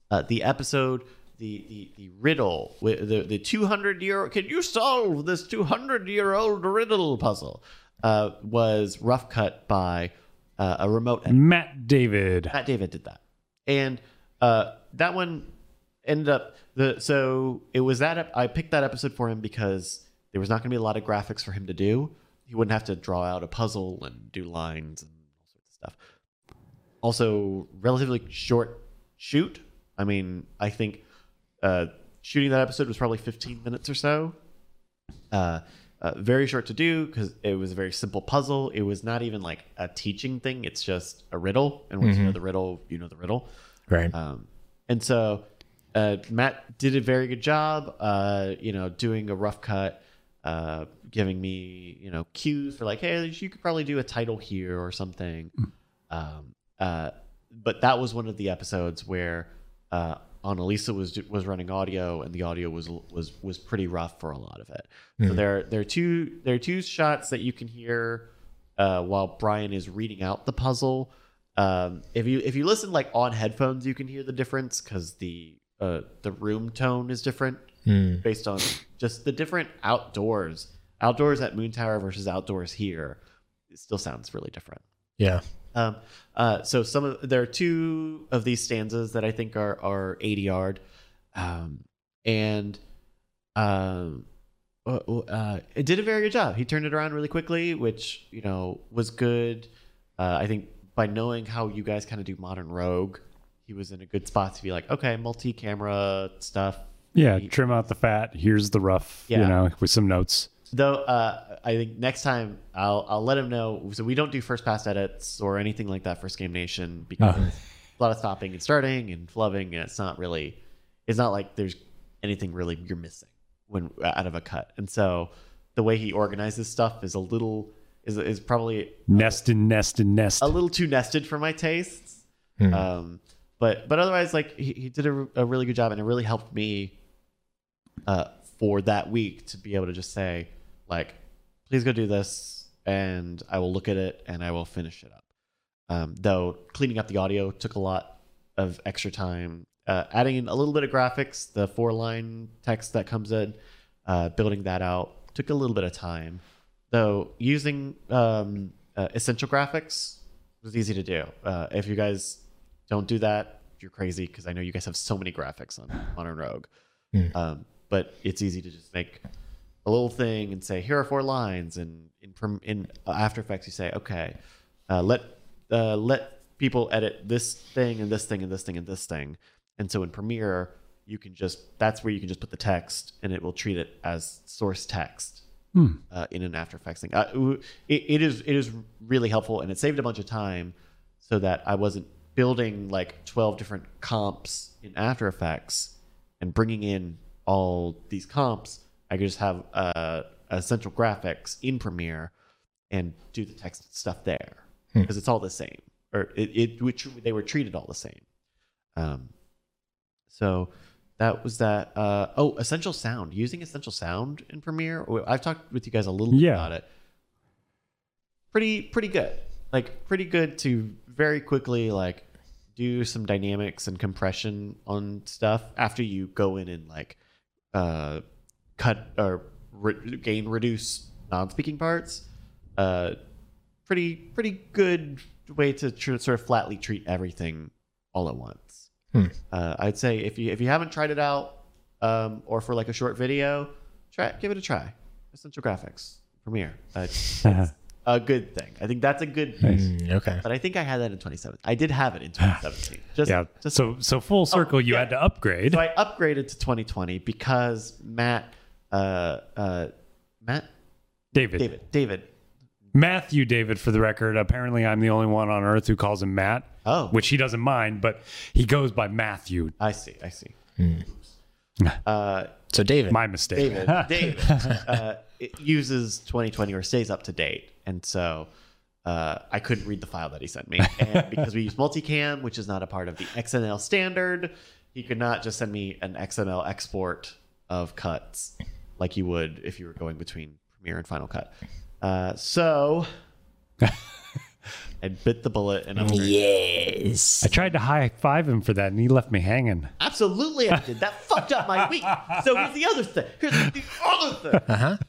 uh, the episode, the, the, the riddle, the, the 200 year, can you solve this 200 year old riddle puzzle? Uh, was rough cut by uh, a remote editor. Matt David. Matt David did that, and uh, that one ended up the so it was that I picked that episode for him because there was not going to be a lot of graphics for him to do. He wouldn't have to draw out a puzzle and do lines and all sorts of stuff. Also, relatively short shoot. I mean, I think uh, shooting that episode was probably 15 minutes or so. Uh, uh, very short to do because it was a very simple puzzle. It was not even like a teaching thing. It's just a riddle, and once you know the riddle, you know the riddle. Right. Um, and so uh, Matt did a very good job, uh, you know, doing a rough cut, uh, giving me, you know, cues for like, hey, you could probably do a title here or something. Um, uh, but that was one of the episodes where uh, Annalisa was was running audio, and the audio was was was pretty rough for a lot of it. So there there are two there are two shots that you can hear uh, while Brian is reading out the puzzle. Um, if you if you listen like on headphones, you can hear the difference because the uh, the room tone is different based on just the different outdoors. Outdoors at Moon Tower versus outdoors here, it still sounds really different. yeah. Um, uh, so some of there are two of these stanzas that I think are are ADR, um, and um, uh, uh, it did a very good job. He turned it around really quickly, which you know was good. Uh, I think by knowing how you guys kind of do modern rogue, he was in a good spot to be like, okay, multi-camera stuff. Yeah, trim out the fat. Here's the rough. You know, with some notes. Though uh, I think next time I'll I'll let him know. So we don't do first pass edits or anything like that for Scam Nation because Oh. a lot of stopping and starting and flubbing, and it's not really. It's not like there's anything really you're missing when out of a cut, and so the way he organizes stuff is a little is is probably Nest and nest and nest. a little too nested for my tastes. Um, but but otherwise, like he, he did a, a really good job, and it really helped me uh, for that week to be able to just say like, please go do this, and I will look at it and I will finish it up. Um, though cleaning up the audio took a lot of extra time. Uh, adding in a little bit of graphics, the four line text that comes in, uh, building that out took a little bit of time. Though using um, uh, essential graphics was easy to do. Uh, if you guys don't do that, you're crazy because I know you guys have so many graphics on Modern Rogue. Um, but it's easy to just make a little thing and say here are four lines, and in in After Effects you say okay, uh, let uh, let people edit this thing and this thing and this thing and this thing, and so in Premiere you can just that's where you can just put the text and it will treat it as source text uh, in an After Effects thing. Uh, it, it is it is really helpful and it saved a bunch of time so that I wasn't building like 12 different comps in After Effects and bringing in all these comps. I could just have uh, essential graphics in Premiere and do the text stuff there because it's all the same, or it, it which they were treated all the same. Um, so that was that. Uh, oh, essential sound using essential sound in Premiere. I've talked with you guys a little bit Yeah. about it. Pretty pretty good. Like pretty good to very quickly like do some dynamics and compression on stuff after you go in and like uh, cut or re- gain reduce non-speaking parts. Uh, pretty pretty good way to tr- sort of flatly treat everything all at once. Uh, I'd say if you if you haven't tried it out um, or for like a short video, try give it a try. Essential Graphics Premiere. Uh, it's a good thing. I think that's a good thing. Mm, okay. But I think I had that in 2017. I did have it in 2017. Just, Yeah. just so so full circle, you yeah. had to upgrade. so I upgraded to 2020 because Matt, uh, uh, Matt, David. David, David. Matthew David, for the record. Apparently, I'm the only one on earth who calls him Matt. Oh. Which he doesn't mind, but he goes by Matthew. I see, I see. Hmm. Uh, So David, My mistake. David, David uh, it uses 2020 or stays up to date, and so uh, I couldn't read the file that he sent me. And because we use multicam, which is not a part of the XML standard, he could not just send me an XML export of cuts like you would if you were going between Premiere and Final Cut. Uh, so I bit the bullet and I'm yes. I tried to high five him for that, and he left me hanging. Absolutely, I did. That fucked up my week. So here's the other thing. Here's the other thing.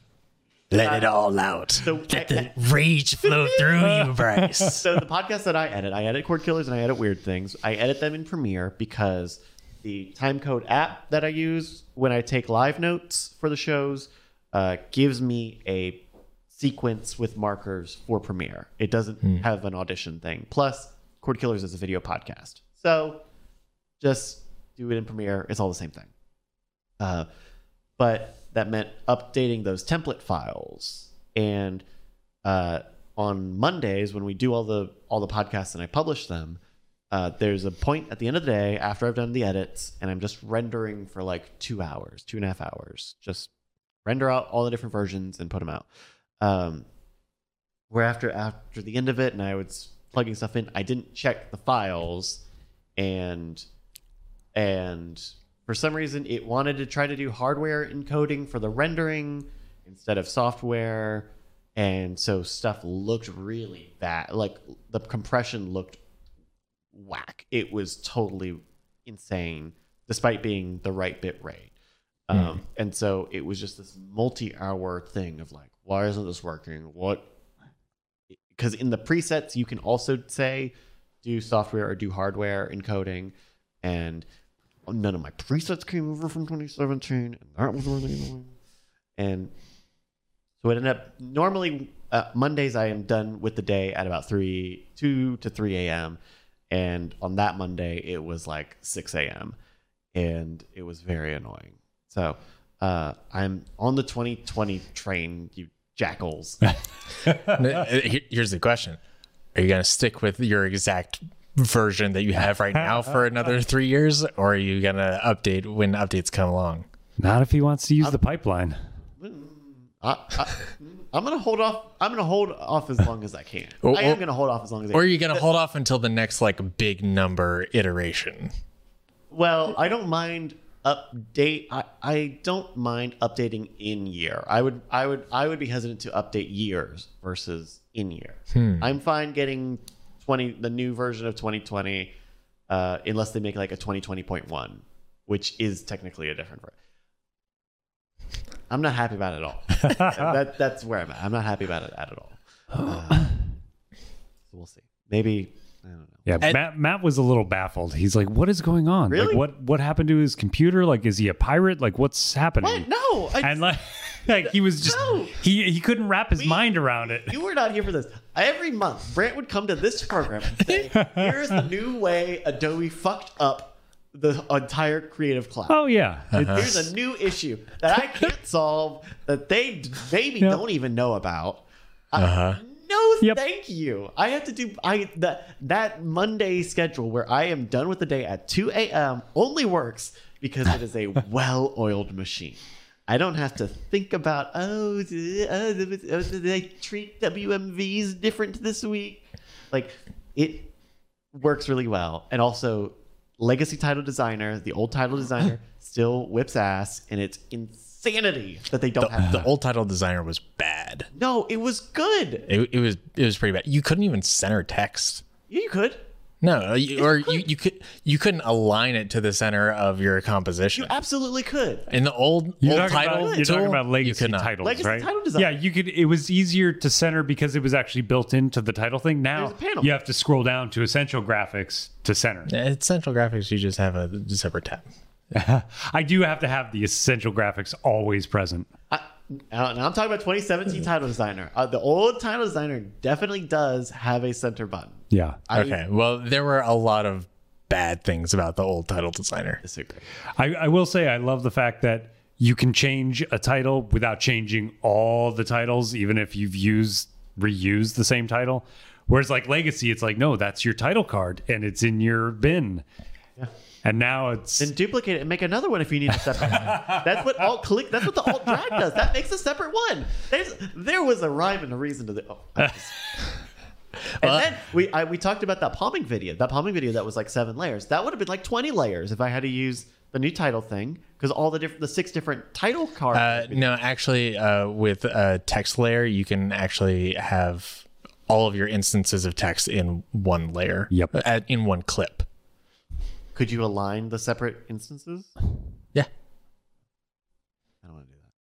Let it all out. So Let I- the rage flow through you, Bryce. so the podcast that I edit, I edit Cord Killers and I edit Weird Things. I edit them in Premiere because the timecode app that I use when I take live notes for the shows uh, gives me a sequence with markers for Premiere. It doesn't have an audition thing. Plus, Cord Killers is a video podcast, so just do it in Premiere. It's all the same thing. Uh, but that meant updating those template files. And uh, on mondays when we do all the all the podcasts and i publish them uh, there's a point at the end of the day after i've done the edits and i'm just rendering for like two hours two and a half hours. Just render out all the different versions and put them out. Um, where after after the end of it and i was plugging stuff in i didn't check the files and and for some reason it wanted to try to do hardware encoding for the rendering instead of software and so stuff looked really bad. Like the compression looked whack. It was totally insane despite being the right bit rate. Um, and so it was just this multi-hour thing of like why isn't this working? What because in the presets you can also say do software or do hardware encoding and none of my presets came over from 2017 and that was really annoying. And so it ended up normally uh, mondays i am done with the day at about 3 2 to 3 a.m and on that monday it was like 6 a.m and it was very annoying. So uh, i'm on the 2020 train you jackals. Uh, Here's the question: Are you gonna stick with your exact version that you have right now for another three years, or are you gonna update when updates come along? Not if he wants to use the pipeline. I, I, I'm gonna hold off. I'm gonna hold off as long as I can. Or- oh, I am or- gonna hold off as long as I Or are you gonna hold off until the next like big number iteration? Well, I don't mind update. I, I don't mind updating in year. I would I would I would be hesitant to update years versus in year. Hmm. I'm fine getting 20 the new version of 2020 uh, unless they make like a 2020.1, which is technically a different version. I'm not happy about it at all. that that's where I'm at. I'm not happy about it at all. Uh, we'll see. maybe I don't know. Yeah, And- Matt, Matt was a little baffled. He's like, "What is going on? Really? Like, what what happened to his computer? Like, is he a pirate? Like, what's happening?" What? No, I, And like, like he was just No. he he couldn't wrap his mind around it. you were not here for this. Every month, Brandt would come to this program and say, "Here's the new way Adobe fucked up the entire Creative Cloud." Oh yeah, Here's a new issue that I can't solve that they maybe Yep. don't even know about. Uh-huh. no, Yep. thank you. I have to do I that that Monday schedule where I am done with the day at 2 a.m. only works because it is a well-oiled machine. I don't have to think about oh, oh, did oh, they treat WMVs different this week? Like it works really well, and also legacy title designer, the old title designer still whips ass, and it's insanity that they don't have The old title designer was bad. No, it was good. It, it was it was pretty bad. You couldn't even center text. You could. No, you, or you, you could you couldn't align it to the center of your composition. You absolutely could. In the old You're old title, about, you're tool, talking about you legacy could not. titles, Legacy right? title design. Yeah, you could. It was easier to center because it was actually built into the title thing. Now panel. you have to scroll down to essential graphics to center. Essential Graphics, you just have a separate tab. I do have to have the essential graphics always present. I, now I'm talking about 2017 title designer. Uh, the old title designer definitely does have a center button. Yeah. I Okay, well, there were a lot of bad things about the old title designer. disagree. I, I will say I love the fact that you can change a title without changing all the titles, even if you've used reused the same title. Whereas like Legacy, it's like, no, that's your title card and it's in your bin. And now it's Then duplicate it and make another one if you need a separate. one. that's what alt click. That's what the alt drag does. That makes a separate one. There's there was a rhyme and a reason to the. Oh, I just- and then we I, we talked about that palming video. That palming video that was like seven layers. That would have been like 20 layers if I had to use the new title thing because all the different the six different title cards. Uh, no, actually, uh, with a text layer, you can actually have all of your instances of text in one layer. Yep. At, in one clip. Could you align the separate instances? Yeah.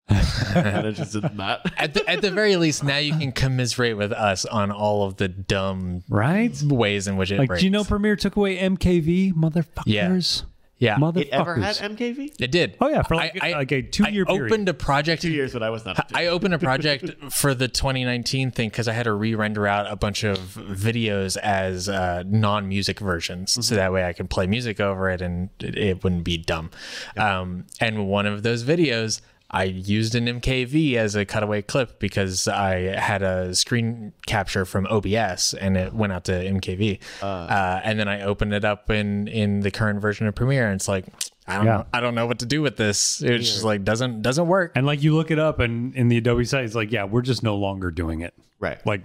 I don't want to do that. I'm interested in that. At the, at the very least, now you can commiserate with us on all of the dumb right. ways in which it Like, breaks. do you know Premiere took away MKV, motherfuckers? Yeah. Motherfuckers. It ever had MKV? It did. Oh, yeah, for like- like a two-year I period. opened a project. Two years, but I was not. I opened a project for the 2019 thing because I had to re-render out a bunch of videos as uh, non-music versions, Mm-hmm. so that way I could play music over it and it, it wouldn't be dumb. Um, and one of those videos, I used an MKV as a cutaway clip because I had a screen capture from OBS and it went out to MKV. Uh, and then I opened it up in in the current version of Premiere, and it's like. I don't Yeah. know. I don't know what to do with this. It's just like doesn't doesn't work. And like you look it up and in the Adobe site, it's like, yeah, we're just no longer doing it. right. Like,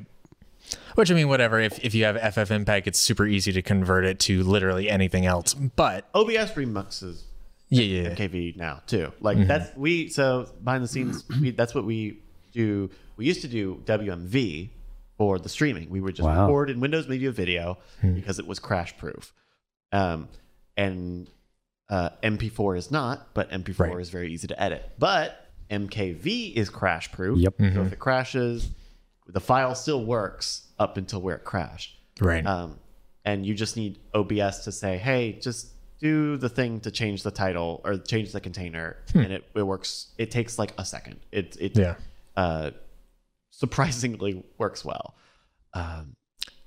Which I mean, whatever. If if you have FFmpeg, it's super easy to convert it to literally anything else. But OBS remuxes yeah, yeah, yeah. KV now too. Like that's we so behind the scenes we, that's what we do. We used to do WMV for the streaming. We would just Wow. record in Windows Media Video because it was crash proof. Um, and uh, MP4 is not, but MP4 Right. is very easy to edit. But MKV is crash proof. Yep. So if it crashes, the file still works up until where it crashed. right. Um, and you just need OBS to say, hey, just do the thing to change the title or change the container, and it, it works. It takes like a second. It it Yeah. uh, surprisingly works well. Um,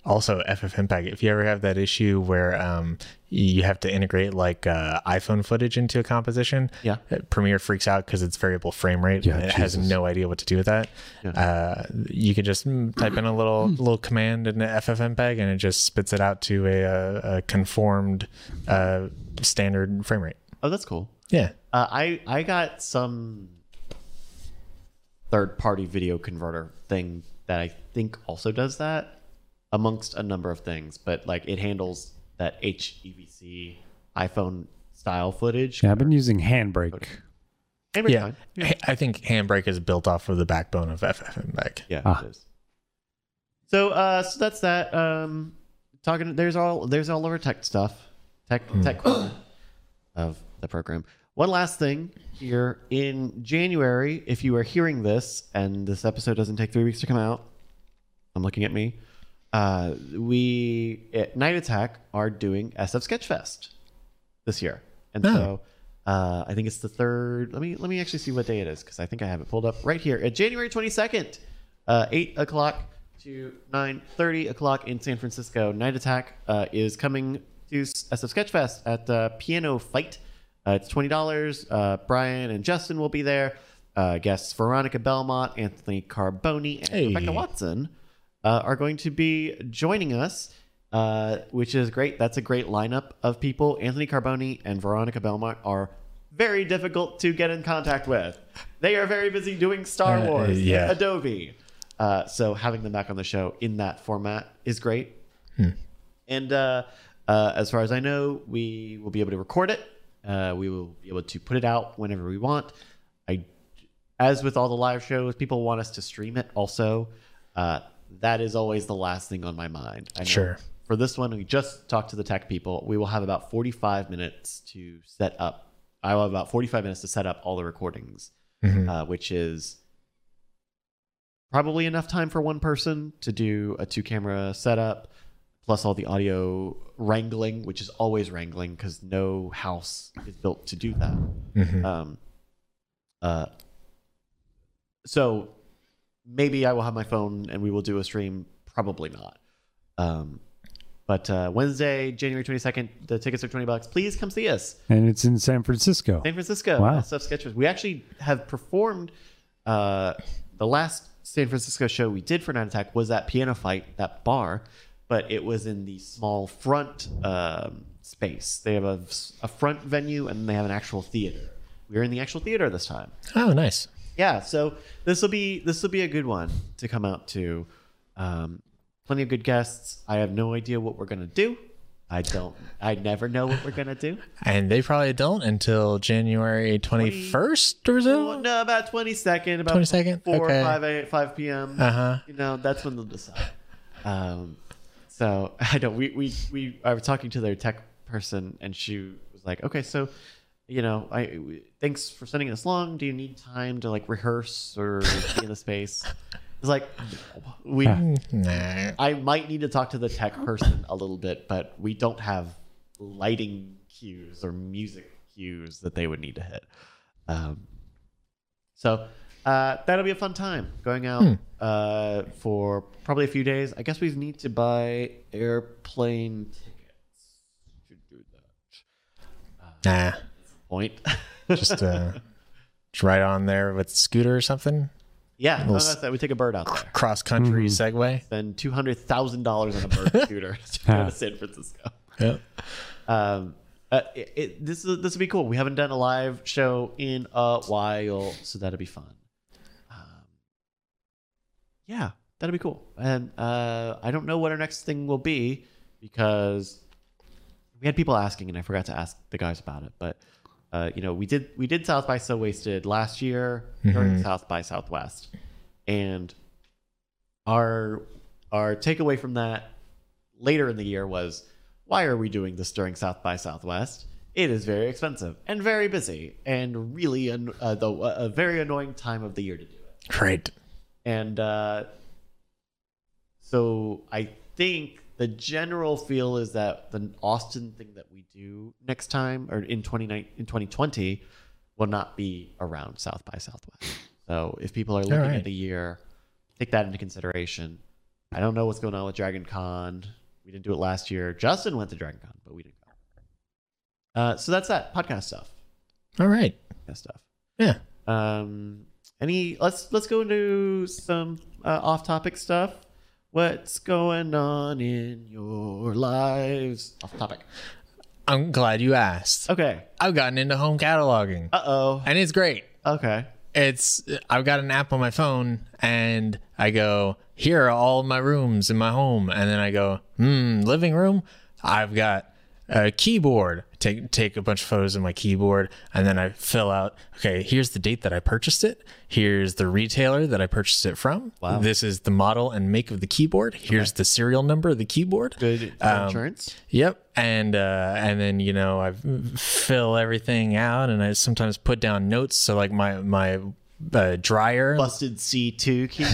also, FFmpeg. If you ever have that issue where um, you have to integrate like uh, iPhone footage into a composition, Yeah. uh, Premiere freaks out because it's variable frame rate. Yeah, and it has no idea what to do with that. Uh, you can just mm, type in a little little command in the FFmpeg, and it just spits it out to a, a, a conformed uh, standard frame rate. oh, that's cool. Yeah. Uh, I I got some third party video converter thing that I think also does that amongst a number of things, but like it handles that HEVC iPhone style footage. yeah, I've been using Handbrake. Handbrake Yeah. fine. I- I think Handbrake is built off of the backbone of FFmpeg. Yeah, Ah. it is. So, uh, so that's that. Um, talking. There's all. There's all our tech stuff. Tech tech of the program. One last thing here in January, if you are hearing this and this episode doesn't take three weeks to come out, I'm looking at me. Uh, we at Night Attack are doing SF Sketchfest this year, and Oh. so uh, I think it's the third. Let me let me actually see what day it is because I think I have it pulled up right here. At January twenty second, uh, eight o'clock to nine thirty o'clock in San Francisco. Night Attack uh, is coming to SF Sketchfest at uh, PianoFight. Uh, it's twenty dollars. Uh, Brian and Justin will be there. Uh, guests Veronica Belmont, Anthony Carboni, and Hey. Rebecca Watson uh, are going to be joining us, uh, which is great. That's a great lineup of people. Anthony Carboni and Veronica Belmont are very difficult to get in contact with. They are very busy doing Star Uh, Wars, yeah. Adobe. Uh, so having them back on the show in that format is great. And uh, uh, as far as I know, we will be able to record it. Uh, we will be able to put it out whenever we want. I, as with all the live shows, people want us to stream it. Also, uh, that is always the last thing on my mind. I Sure. For this one, we just talked to the tech people. We will have about forty-five minutes to set up. I will have about forty-five minutes to set up all the recordings, uh, which is probably enough time for one person to do a two camera setup plus all the audio wrangling which is always wrangling because no house is built to do that um, uh, so maybe i will have my phone and we will do a stream probably not um, but uh, wednesday january 22nd the tickets are 20 bucks please come see us And it's in San Francisco. San Francisco. Wow. SF Sketchfest. We actually have performed. Uh, the last San Francisco show we did for Night Attack was at PianoFight, that bar, but it was in the small front um, space. They have a, a front venue and they have an actual theater. We are in the actual theater this time. Oh, nice. Yeah, so this will be this will be a good one to come out to. Um, plenty of good guests. I have no idea what we're gonna do. I don't. I never know what we're gonna do. And they probably don't until January 21st or so. no, about twenty second, about 22nd? four, Okay. five, eight, five p.m. Uh-huh. You know, that's when they'll decide. Um, so I don't. We we we. I was talking to their tech person, and she was like, "Okay, so, you know, I thanks for sending us long. Do you need time to like rehearse or be in the space?" It's like we. Nah. I might need to talk to the tech person a little bit, but we don't have lighting cues or music cues that they would need to hit. Um, so uh, that'll be a fun time going out uh, for probably a few days. I guess we need to buy airplane tickets to do that. Nah. Point. Just uh, right on there with scooter or something. yeah, no, that's that. We take a bird out there. Cross country Segway. Spend two hundred thousand dollars on a bird scooter to go to San Francisco. Yep. um uh, it, it, this is this would be cool we haven't done a live show in a while so that'll be fun um, yeah that'll be cool and uh i don't know what our next thing will be because we had people asking and i forgot to ask the guys about it but uh you know we did we did south by so wasted last year during south by southwest and our our takeaway from that later in the year was why are we doing this during South by Southwest? It is very expensive and very busy and really an, uh, the, a very annoying time of the year to do it. Right. And uh, so I think the general feel is that the Austin thing that we do next time or in 29 in 2020 will not be around South by Southwest. So if people are looking right. at the year, take that into consideration. I don't know what's going on with Dragon Con. We didn't do it last year. Justin went to Dragon Con, but we didn't go. Uh, so that's that podcast stuff. All right. That stuff. Yeah. Um, any let's let's go into some uh, off-topic stuff. What's going on in your lives? Off topic. I'm glad you asked. Okay. I've gotten into home cataloging Uh oh. and it's great. Okay. It's I've got an app on my phone and I go, here are all my rooms in my home. And then I go, hmm, living room. I've got a keyboard. Take take a bunch of photos of my keyboard and then I fill out, okay, here's the date that I purchased it. Here's the retailer that I purchased it from. Wow. This is the model and make of the keyboard. Here's the serial number of the keyboard. Good Um, insurance. Yep, and uh, and then you know I fill everything out, and I sometimes put down notes. So like my my uh, dryer. Busted C2 key.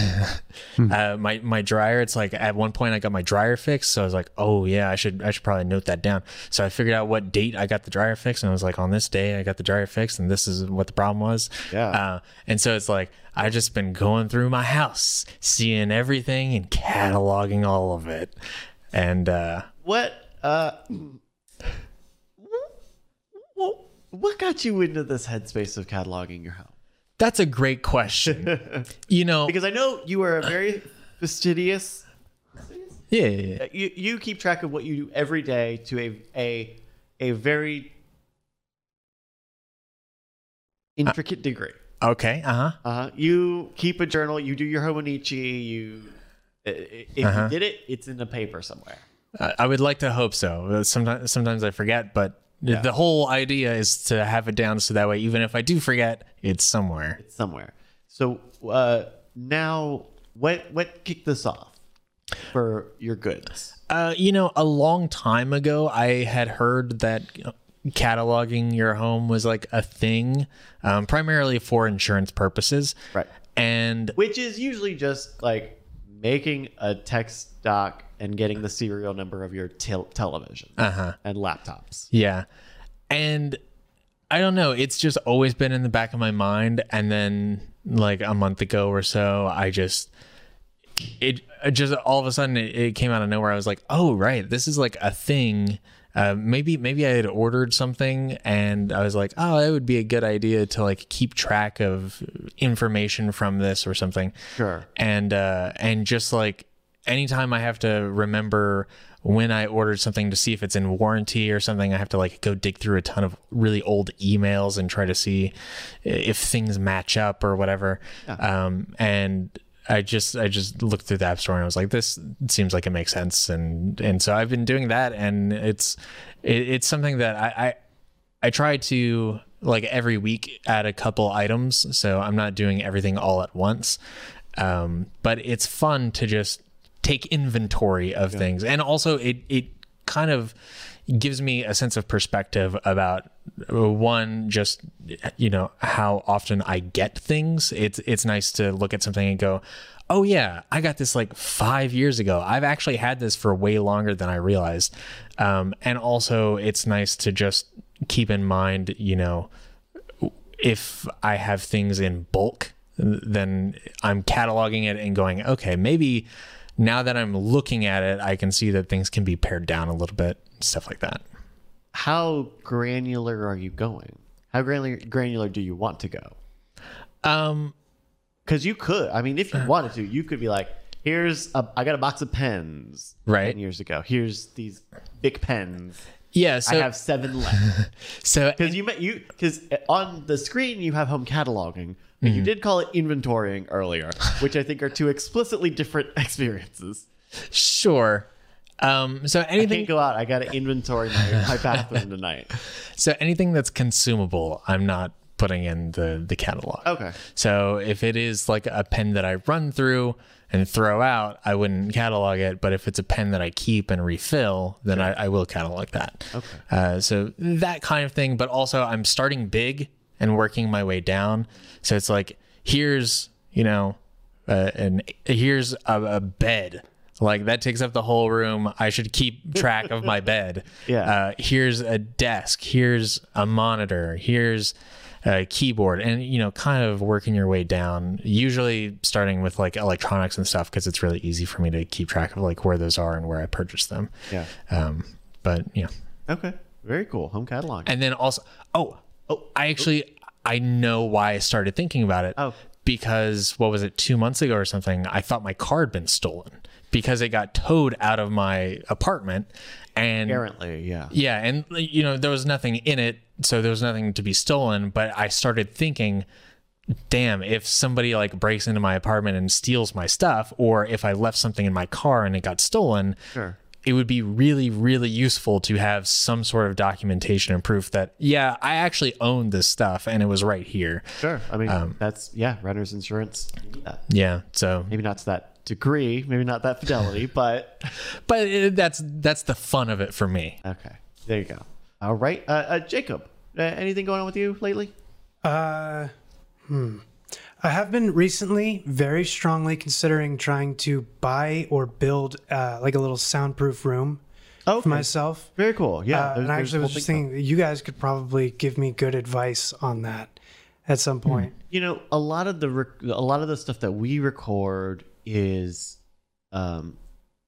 Uh, my my dryer. It's like at one point I got my dryer fixed, so I was like, oh yeah, I should I should probably note that down. So I figured out what date I got the dryer fixed, and I was like, on this day I got the dryer fixed, and this is what the problem was. Yeah. Uh, and so it's like I just been going through my house, seeing everything and cataloging all of it, and uh, what uh what, what got you into this headspace of cataloging your home? That's a great question. you know, Because I know you are a very fastidious yeah, yeah, yeah. you you keep track of what you do every day to a a a very intricate degree. okay, uh huh. Uh, huh. you keep a journal. You do your Hobonichi. You, if Uh-huh. you did it, it's in a paper somewhere. I I would like to hope so. Sometimes, sometimes I forget, but the whole idea is to have it down so that way, even if I do forget, it's somewhere. It's somewhere. So uh, now, what what kicked this off for your goods? Uh, you know, a long time ago, I had heard that cataloging your home was like a thing, um, primarily for insurance purposes. Right. And Which is usually just like making a text doc and getting the serial number of your tel- television uh-huh. and laptops. Yeah. And I don't know, it's just always been in the back of my mind and then like a month ago or so, I just it, it just all of a sudden it, it came out of nowhere. I was like, "Oh, right. This is like a thing." Uh, maybe maybe I had ordered something and I was like, "Oh, it would be a good idea to like keep track of information from this or something." Sure. and uh and just like anytime i have to remember when i ordered something to see if it's in warranty or something i have to like go dig through a ton of really old emails and try to see if things match up or whatever um and I just I just looked through the app store and I was like, this seems like it makes sense, and and so I've been doing that, and it's it, it's something that I, I I try to like every week add a couple items, so I'm not doing everything all at once. Um, but it's fun to just take inventory of things, and also it it kind of gives me a sense of perspective about uh, one just you know how often I get things. It's it's nice to look at something and go, oh yeah, I got this like five years ago. I've actually had this for way longer than I realized. Um, and also, it's nice to just keep in mind, you know, if I have things in bulk, then I'm cataloging it and going, okay, maybe now that I'm looking at it, I can see that things can be pared down a little bit, stuff like that. How granular are you going? How granular granular do you want to go? Um, Because you could. I mean, if you wanted to, you could be like, "Here's a, I got a box of pens, Right. ten years ago. Here's these big pens. yeah. I have seven left." so Because you met you because on the screen you have home cataloging, but you did call it inventorying earlier, which I think are two explicitly different experiences. sure. Um, so I anything can't go out. I got to inventory my, my bathroom tonight. So anything that's consumable, I'm not putting in the the catalog. Okay. So if it is like a pen that I run through and throw out, I wouldn't catalog it. But if it's a pen that I keep and refill, then I, I will catalog that. Okay. Uh, so that kind of thing. But also, I'm starting big and working my way down. So it's like here's you know, uh, and here's a, a bed. Like that takes up the whole room. I should keep track of my bed. Yeah. Uh, here's a desk. Here's a monitor. Here's a keyboard, and you know, kind of working your way down. Usually starting with like electronics and stuff because it's really easy for me to keep track of like where those are and where I purchased them. Yeah. Um, but yeah. Okay. Very cool. Home catalog. and then also, oh, Oh, I actually I know why I started thinking about it. Oh. because what was it two months ago or something? I thought my car had been stolen because it got towed out of my apartment, and Apparently, yeah. yeah, and you know there was nothing in it, so there was nothing to be stolen. But I started thinking, damn, if somebody like breaks into my apartment and steals my stuff, or if I left something in my car and it got stolen, Sure. it would be really, really useful to have some sort of documentation and proof that, yeah, I actually owned this stuff and it was right here. Sure. I mean, Um, that's yeah. Renter's insurance. Yeah. Yeah. So, Maybe not to that degree. Maybe not that fidelity, but but it, that's that's the fun of it for me. okay. There you go. All right, uh, uh, Jacob. Uh, anything going on with you lately? Uh, hmm. I have been recently very strongly considering trying to buy or build uh, like a little soundproof room Oh, for myself. very cool. Yeah, Uh, there's- and I actually was just thinking that you guys could probably give me good advice on that at some point. you know a lot of the rec- a lot of the stuff that we record is um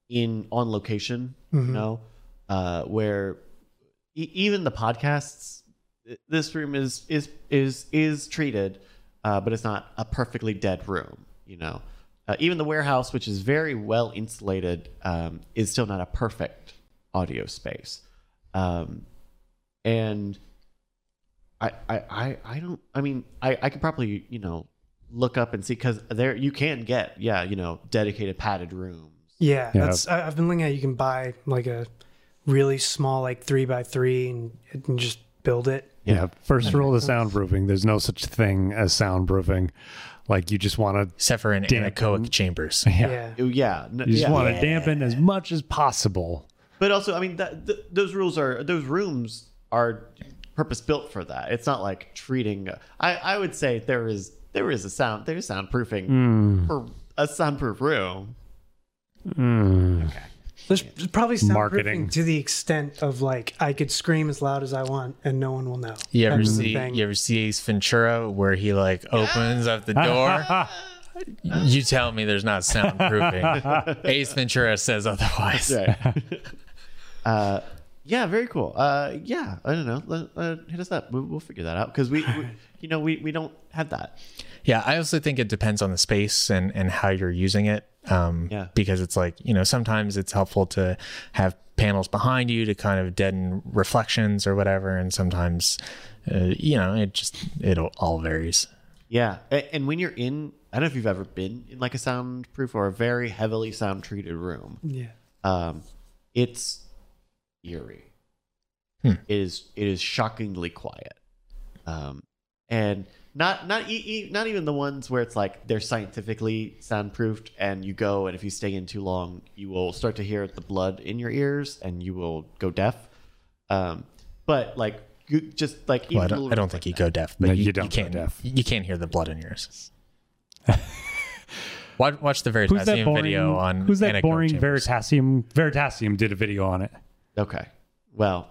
in on location you know uh where e- even the podcasts this room is is is is treated uh but it's not a perfectly dead room you know uh, even the warehouse which is very well insulated um is still not a perfect audio space um and I, I, I, I don't. I mean, I, I could probably you know look up and see because there you can get yeah you know dedicated padded rooms. Yeah, Yeah. that's. I, I've been looking at. You can buy like a really small, like three by three, and, and just build it. Yeah. First rule of soundproofing: there's no such thing as soundproofing. Like you just want to, Except for in Dampen. anechoic chambers. yeah, Yeah. Oh, yeah, you just yeah. want to dampen as much as possible. But also, I mean, that, th- those rules are those rooms are purpose built for that. It's not like treating. I I would say there is there is a sound there's soundproofing Hmm. for a soundproof room. Okay, There's probably soundproofing Marketing. to the extent of like I could scream as loud as I want and no one will know. You ever Type of see you ever see Ace Ventura where he like opens up the door? you tell me there's not soundproofing. Ace Ventura says otherwise. Right. uh, yeah, very cool. Uh, yeah, I don't know. Let, uh, hit us up. We'll, we'll figure that out because we, we, you know, we, we don't have that. Yeah, I also think it depends on the space and, and how you're using it. Um, Yeah. Because it's like, you know, sometimes it's helpful to have panels behind you to kind of deaden reflections or whatever. And sometimes, uh, you know, it just, it all varies. Yeah, and when you're in, I don't know if you've ever been in like a soundproof or a very heavily sound treated room. Yeah. Um, it's eerie. Hmm. It is it is shockingly quiet. Um, and not not e- e- not even the ones where it's like they're scientifically soundproofed and you go and if you stay in too long you will start to hear the blood in your ears and you will go deaf. Um, but like you just like Well, I don't, I don't think like you that. go deaf, but No, you, you don't go can't, deaf. You can't hear the blood in yours. watch, watch the Who's that Veritasium boring? video on who's that anechoic boring chambers. Veritasium? Veritasium did a video on it. Okay. Well,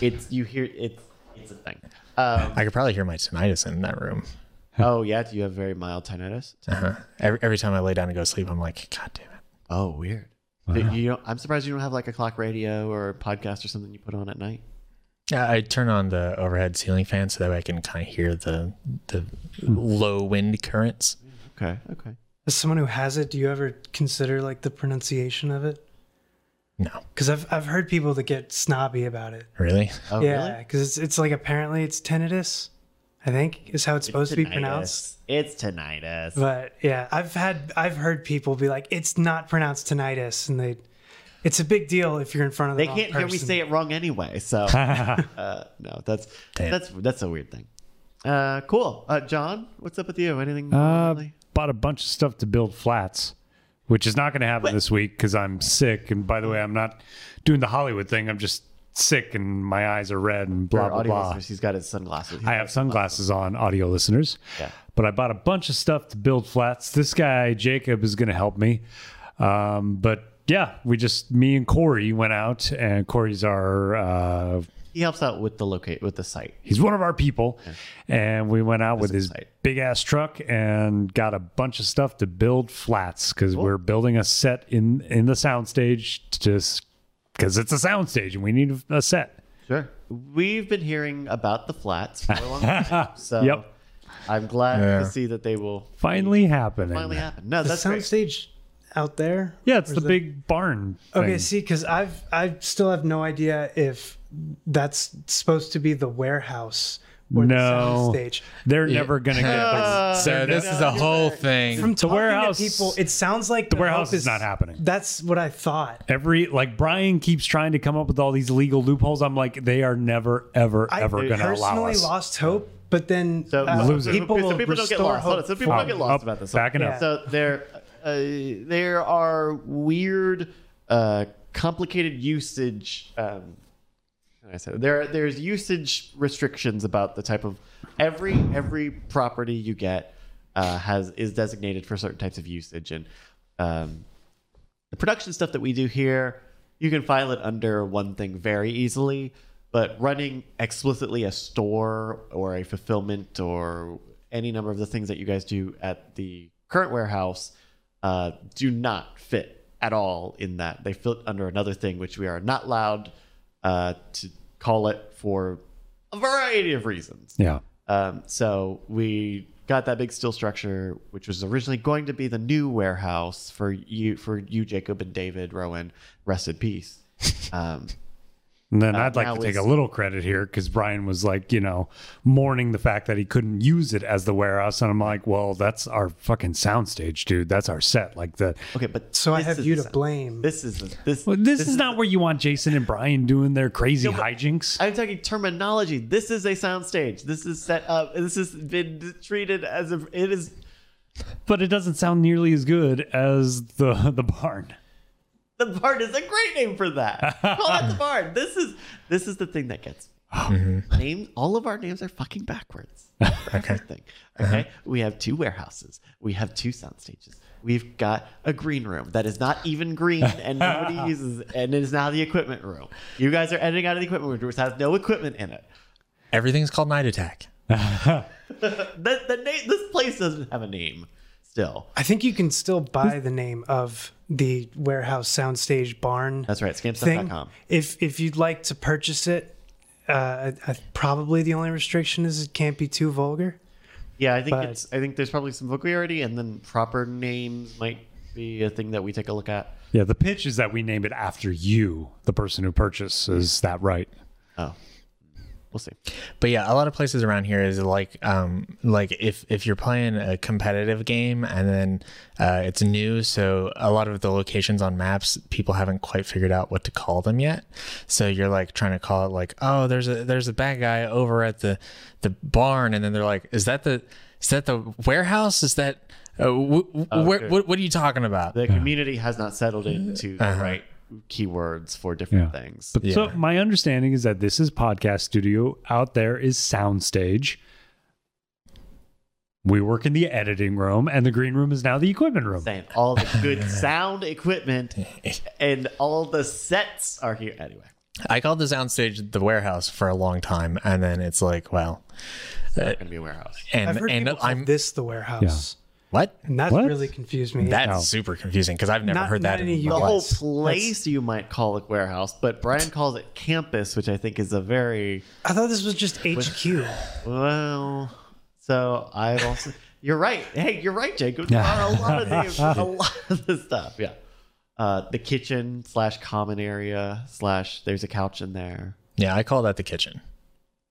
it's you hear it's it's a thing. Um, I could probably hear my tinnitus in that room. oh yeah, do you have very mild tinnitus? Uh-huh. Every, every time I lay down to go to sleep, I'm like, God damn it. Oh, weird. But You don't, I'm surprised you don't have like a clock radio or a podcast or something you put on at night. Yeah, I turn on the overhead ceiling fan so that way I can kind of hear the the low wind currents. Okay. Okay. As someone who has it, do you ever consider like the pronunciation of it? No, Because I've I've heard people that get snobby about it. really? Oh, yeah, really? because it's it's like apparently it's tinnitus. I think is how it's supposed to be pronounced. It's tinnitus. But yeah, I've had I've heard people be like, it's not pronounced tinnitus, and they, it's a big deal if you're in front of the they wrong can't hear me say it wrong anyway. So uh, no, that's Damn. that's that's a weird thing. Uh, cool. Uh, John, what's up with you? Anything? Uh, really? bought a bunch of stuff to build flats, which is not going to happen What? this week because I'm sick. And by the way, I'm not doing the Hollywood thing. I'm just sick and my eyes are red and blah blah blah. listeners, he's got his sunglasses. I have sunglasses on, audio listeners. Yeah. But I bought a bunch of stuff to build flats. This guy Jacob is going to help me. Um, but yeah, we just me and Corey went out, and Corey's our uh, He helps out with the locate with the site. he's one of our people, and we went out with his big ass truck and got a bunch of stuff to build flats because we're building a set in in the soundstage just because it's a soundstage and we need a set. Sure. We've been hearing about the flats for a long time. So Yep. I'm glad Yeah. to see that they will Finally happening. finally happen. No, the that's great. soundstage out there. Yeah, it's the is it- big barn. Okay, see, because I've I still have no idea if that's supposed to be the warehouse or No. the soundstage. They're never gonna get. so this is a whole thing. From talking warehouse- to people, it sounds like the warehouse is not happening. That's what I thought. Every like Brian keeps trying to come up with all these legal loopholes. I'm like, they are never, ever, I ever going to allow us. personally lost hope, but then So, uh, Lose it. people so will people don't get lost. Hold on, hope. So people don't get lost Oh, about this. backing up. So there, uh, there are weird, uh, complicated usage. Um, how do I say it? there? There's usage restrictions about the type of every every property you get uh, has is designated for certain types of usage, and um, the production stuff that we do here, you can file it under one thing very easily. But running explicitly a store or a fulfillment or any number of the things that you guys do at the current warehouse uh, do not fit at all in that. They fit under another thing, which we are not allowed uh, to call it for a variety of reasons. Yeah. Um, so we got that big steel structure, which was originally going to be the new warehouse for you, for you, Jacob and David Rowan. Rest in peace. Um, And then Uh, I'd like to take a little credit here because Brian was like, you know, mourning the fact that he couldn't use it as the warehouse. And I'm like, well, that's our fucking soundstage, dude. That's our set. Like the. okay, but So I have you to sound- blame. This is the- this. Well, this, is not where you want Jason and Brian doing their crazy No, hijinks. I'm talking terminology. This is a soundstage. This is set up. This has been treated as a. It is. but it doesn't sound nearly as good as the the barn. The barn is a great name for that. Call it the barn. This is this is the thing that gets oh. mm-hmm. names. All of our names are fucking backwards. Everything. Uh-huh. Okay. We have two warehouses. We have two sound stages. We've got a green room that is not even green and nobody uses, and it is now the equipment room. You guys are editing out of the equipment room, which has no equipment in it. Everything's called Night Attack. The, the name, this place doesn't have a name. Still, I think you can still buy the name of the warehouse soundstage barn that's right. thing. Scamstuff.com. If if you'd like to purchase it, uh, I, I, probably the only restriction is it can't be too vulgar. Yeah, I think But- it's. I think there's probably some vulgarity, and then proper names might be a thing that we take a look at. Yeah, the pitch is that we name it after you, the person who purchases that right. Oh, we'll see. But yeah, a lot of places around here is like um like if if you're playing a competitive game and then uh, it's new, so a lot of the locations on maps people haven't quite figured out what to call them yet. So you're like trying to call it like, oh, there's a there's a bad guy over at the the barn, and then they're like, is that the is that the warehouse? Is that uh, w- w- where, okay. what what are you talking about? The community has not settled into the right keywords for different Yeah. things. But so my understanding is that this is podcast studio. Out there is soundstage. We work in the editing room, and the green room is now the equipment room. saying all the good sound equipment and all the sets are here anyway. I called the soundstage the warehouse for a long time, and then it's like, well, It's not uh, going to be a warehouse. and I've heard and people call I'm this the warehouse, what? and that What? really confused me. That's No. super confusing because I've never Not- heard that not in any my The life. whole place you might call it warehouse, but Brian calls it campus, which I think is a very I thought this was just HQ. well. So I've also. You're right. Hey, you're right, Jacob. There are a lot of names, a lot of the stuff. Yeah. Uh, the kitchen slash common area slash there's a couch in there. Yeah, I call that the kitchen.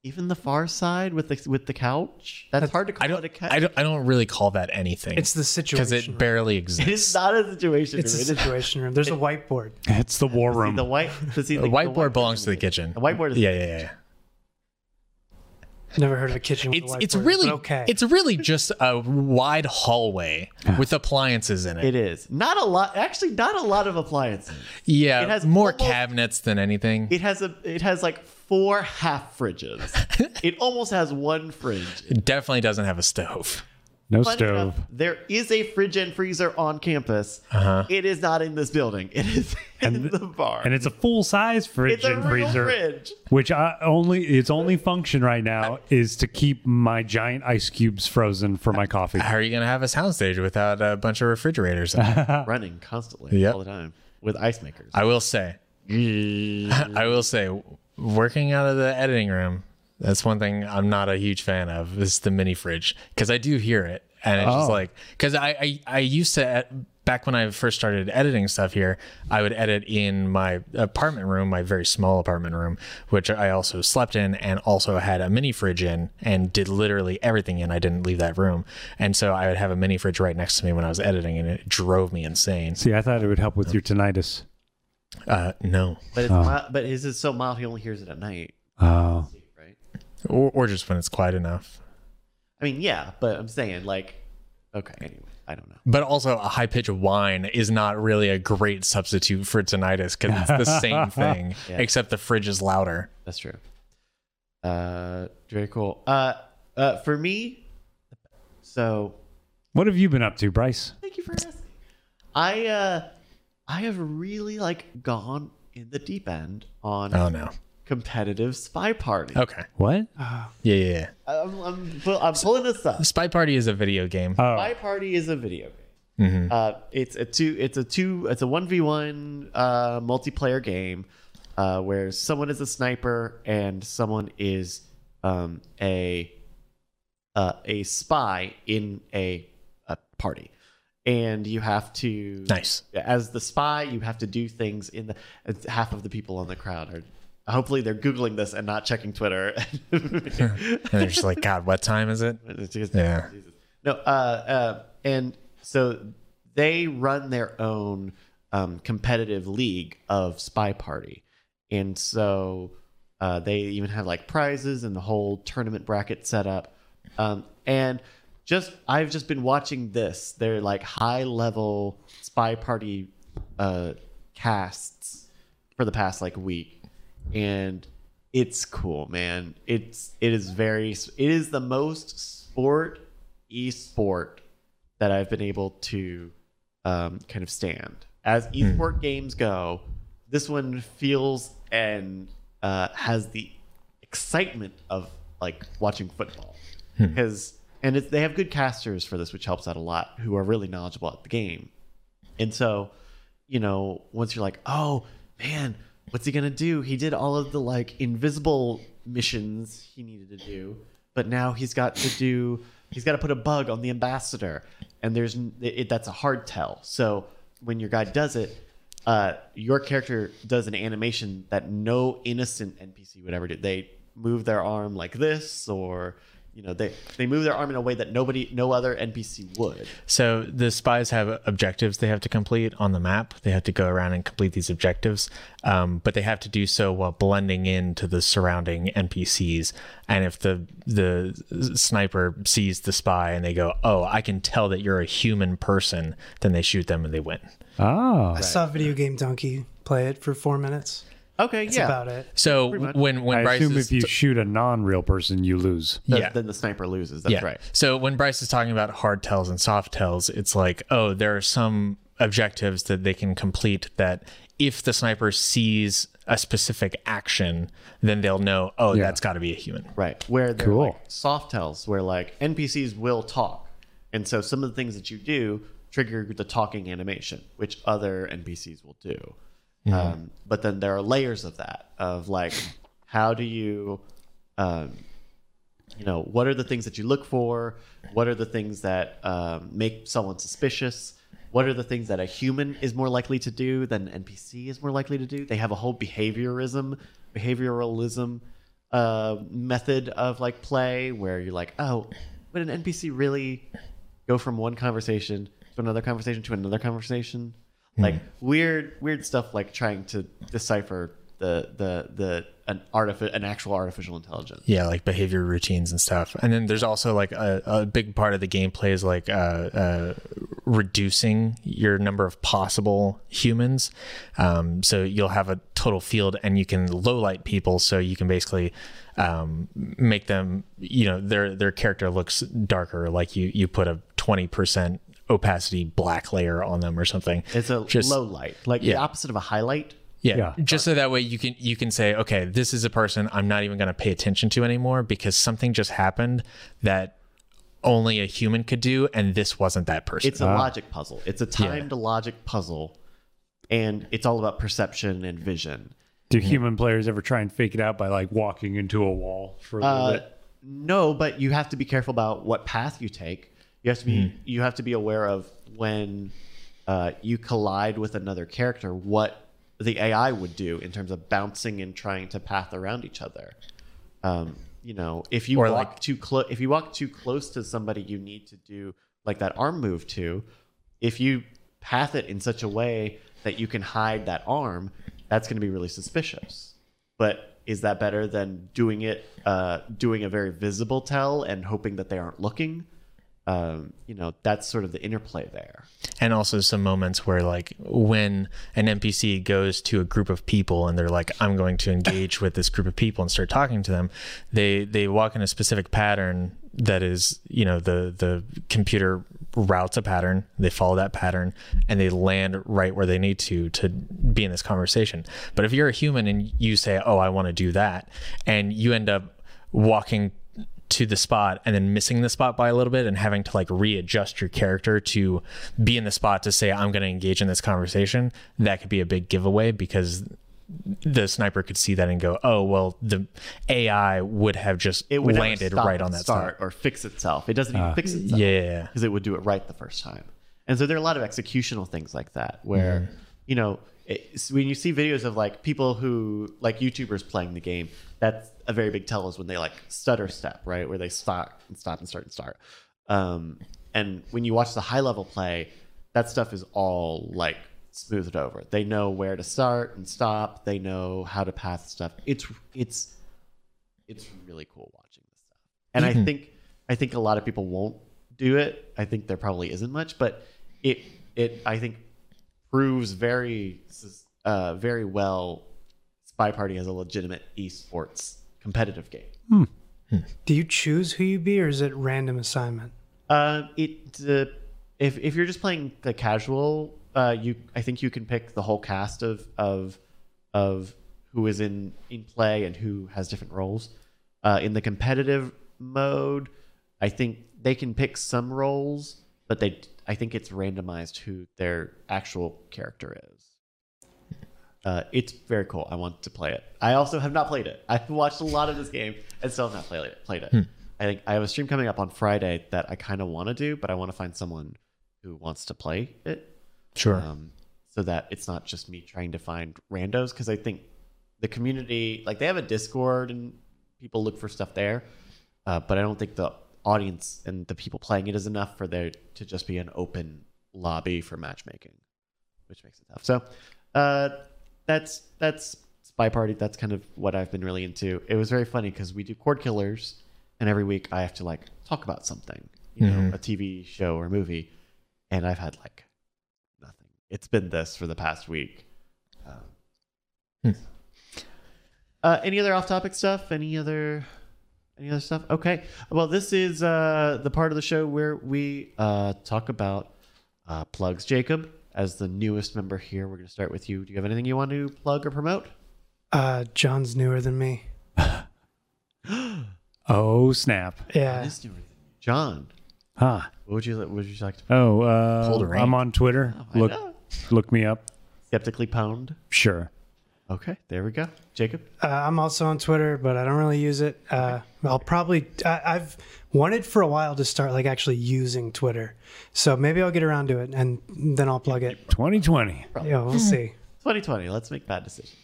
Even the far side with the with the couch. That's hard to call I don't. a couch. I don't. I don't really call that anything. It's the situation because situation. it barely exists It is not a situation. It's a room. It is- situation room. There's a whiteboard. It's the war see, room. the white. see, The the, whiteboard belongs to the kitchen. The whiteboard is Yeah, yeah, yeah. Never heard of a kitchen with It's a it's really okay. it's really just a wide hallway with appliances in it. It is not a lot. Actually, not a lot of appliances. yeah, it has more almost- cabinets than anything. It has a. It has like four half fridges. it almost has one fridge. It definitely doesn't have a stove. no Funny stove. enough, there is a fridge and freezer on campus. Uh-huh. It is not in this building. It is in the bar. and it's a full size fridge it's a and real freezer, fridge. which I only its only function right now is to keep my giant ice cubes frozen for my coffee. How are you gonna have a soundstage without a bunch of refrigerators? running constantly Yep. all the time with ice makers. I will say, I will say, working out of the editing room, that's one thing I'm not a huge fan of is the mini fridge because I do hear it, and it's just Oh. like because I, I I used to ed- back when I first started editing stuff here, I would edit in my apartment room, my very small apartment room, which I also slept in, and also had a mini fridge in, and did literally everything in. I didn't leave that room, and so I would have a mini fridge right next to me when I was editing, and it drove me insane. See, I thought it would help with your tinnitus. Uh, no. But it's mild, but his is so mild he only hears it at night, Oh, right? Or, or just when it's quiet enough. I mean, yeah, but I'm saying like, okay, anyway, I don't know. But also, a high pitch whine is not really a great substitute for tinnitus because it's the same thing, Yeah. except the fridge is louder. That's true. Uh, very cool. Uh, uh, for me, so What have you been up to, Bryce? Thank you for asking. I uh, I have really like gone in the deep end on Oh no. competitive spy party. Okay. What? Yeah, yeah. yeah. I'm, I'm, pu- I'm pulling this up. Spy Party is a video game. Oh, Spy Party is a video game. Uh, it's a two. It's a two. It's a one v one uh, multiplayer game uh, where someone is a sniper and someone is um, a uh, a spy in a, a party, and you have to Nice. as the spy. You have to do things in the half of the people on the crowd are. Hopefully, they're googling this and not checking Twitter. And they're just like, God, what time is it? Yeah. Jesus. No, uh, uh, and so they run their own um, competitive league of Spy Party, and so uh, they even have like prizes and the whole tournament bracket set up. Um, and just I've just been watching this. They're like high level Spy Party uh, casts for the past like week, and it's cool, man. It's it is very it is the most sport e-sport that I've been able to um, kind of stand. As e-sport games go, this one feels and uh, has the excitement of like watching football because and they have good casters for this, which helps out a lot, who are really knowledgeable at the game. And so, you know, once you're like, oh man, what's he gonna do? He did all of the like invisible missions he needed to do, but now he's got to do he's got to put a bug on the ambassador, and there's it, that's a hard tell. So when your guy does it, uh, your character does an animation that no innocent NPC would ever do. They move their arm like this, or you know, they they move their arm in a way that nobody, no other NPC would. So the spies have objectives they have to complete on the map. They have to go around and complete these objectives, um, but they have to do so while blending into the surrounding NPCs. And if the the sniper sees the spy and they go, "Oh, I can tell that you're a human person," then they shoot them and they win. Oh, I saw videogamedunkey play it for four minutes. Okay, That's yeah. about it. So when when I Bryce assume is if you shoot a non-real person, you lose. Th- yeah. Then the sniper loses. That's yeah. right. So when Bryce is talking about hard tells and soft tells, it's like, oh, there are some objectives that they can complete that if the sniper sees a specific action, then they'll know, oh, Yeah. that's got to be a human. Right. Where they're Cool. like soft tells, where like NPCs will talk. And so some of the things that you do trigger the talking animation, which other NPCs will do. Um, but then there are layers of that, of like, how do you, um, you know, what are the things that you look for? What are the things that um, make someone suspicious? What are the things that a human is more likely to do than an NPC is more likely to do? They have a whole behaviorism, behavioralism uh, method of like play where you're like, oh, would an NPC really go from one conversation to another conversation to another conversation? Like weird, weird stuff like trying to decipher the the the an artifi- an actual artificial intelligence. Yeah, like behavior routines and stuff. And then there's also like a, a big part of the gameplay is like uh, uh, reducing your number of possible humans. Um, so you'll have a total field and you can low light people. So you can basically um, make them, you know, their their character looks darker. Like you you put a 20% opacity black layer on them or something. It's a Just- low light, like the opposite of a highlight. Yeah, Yeah. just so that way you can you can say, okay, this is a person I'm not even going to pay attention to anymore because something just happened that only a human could do, and this wasn't that person. It's a logic puzzle. It's a timed logic puzzle, and it's all about perception and vision. Do human players ever try and fake it out by like walking into a wall for a little Uh, bit? no, but you have to be careful about what path you take. You have to be you have to be aware of when uh, you collide with another character, what the AI would do in terms of bouncing and trying to path around each other. Um, you know, if you Or walk like- too close, if you walk too close to somebody, you need to do like that arm move to. If you path it in such a way that you can hide that arm, that's going to be really suspicious. But is that better than doing it, uh, doing a very visible tell and hoping that they aren't looking? Um, you know, that's sort of the interplay there. and also some moments where like when an NPC goes to a group of people and they're like, I'm going to engage with this group of people and start talking to them, they they walk in a specific pattern that is, you know, the the computer routes a pattern, they follow that pattern, and they land right where they need to to be in this conversation. But if you're a human and you say, "Oh, I want to do that," and you end up walking to the spot and then missing the spot by a little bit and having to like readjust your character to be in the spot to say I'm going to engage in this conversation, that could be a big giveaway because the sniper could see that and go, "Oh, well, the AI would have just It would landed stop right on that start spot." or fix itself. It doesn't even fix itself. Yeah. because it would do it right the first time. And so there are a lot of executional things like that where, Mm-hmm. you know, it's, when you see videos of like people who like YouTubers playing the game, that's a very big tell is when they like stutter step, right? Where they stop and stop and start and start. Um, and when you watch the high level play, that stuff is all like smoothed over. They know where to start and stop. They know how to path stuff. It's it's it's really cool watching this stuff. And I think I think a lot of people won't do it. I think there probably isn't much, but it it I think proves very uh, very well Spy Party as a legitimate esports competitive game. Do you choose who you be, or is it random assignment? Uh, it uh, if if you're just playing the casual, uh, you I think you can pick the whole cast of of of who is in in play and who has different roles. Uh, in the competitive mode, I think they can pick some roles, but they I think it's randomized who their actual character is. Uh, it's very cool. I want to play it. I also have not played it. I've watched a lot of this game and still have not played it. Played it. I think I have a stream coming up on Friday that I kind of want to do, but I want to find someone who wants to play it, Sure. um, so that it's not just me trying to find randos. Because I think the community, like they have a Discord and people look for stuff there, uh, but I don't think the audience and the people playing it is enough for there to just be an open lobby for matchmaking, which makes it tough. So uh, that's that's Spy Party. That's kind of what I've been really into. It was very funny because we do Cordkillers, and every week I have to like talk about something, you know, a TV show or movie, and I've had like nothing. It's been this for the past week. Um, uh, any other off-topic stuff? Any other any other stuff? Okay. Well, this is uh, the part of the show where we uh, talk about uh, plugs. Jacob, as the newest member here, we're going to start with you. Do you have anything you want to plug or promote? Uh, John's newer than me. Oh snap! Yeah. This newer than you. John, Huh? what would you what would you like to? Oh, uh, Pulled a rank. I'm on Twitter. I look, know. look me up. Skeptically pwned. Sure. Okay, there we go. Jacob. Uh, I'm also on Twitter, but I don't really use it. Uh, I'll probably. I, I've wanted for a while to start like actually using Twitter, so maybe I'll get around to it and then I'll plug it. 2020. Yeah, we'll see. 2020. Let's make bad decisions.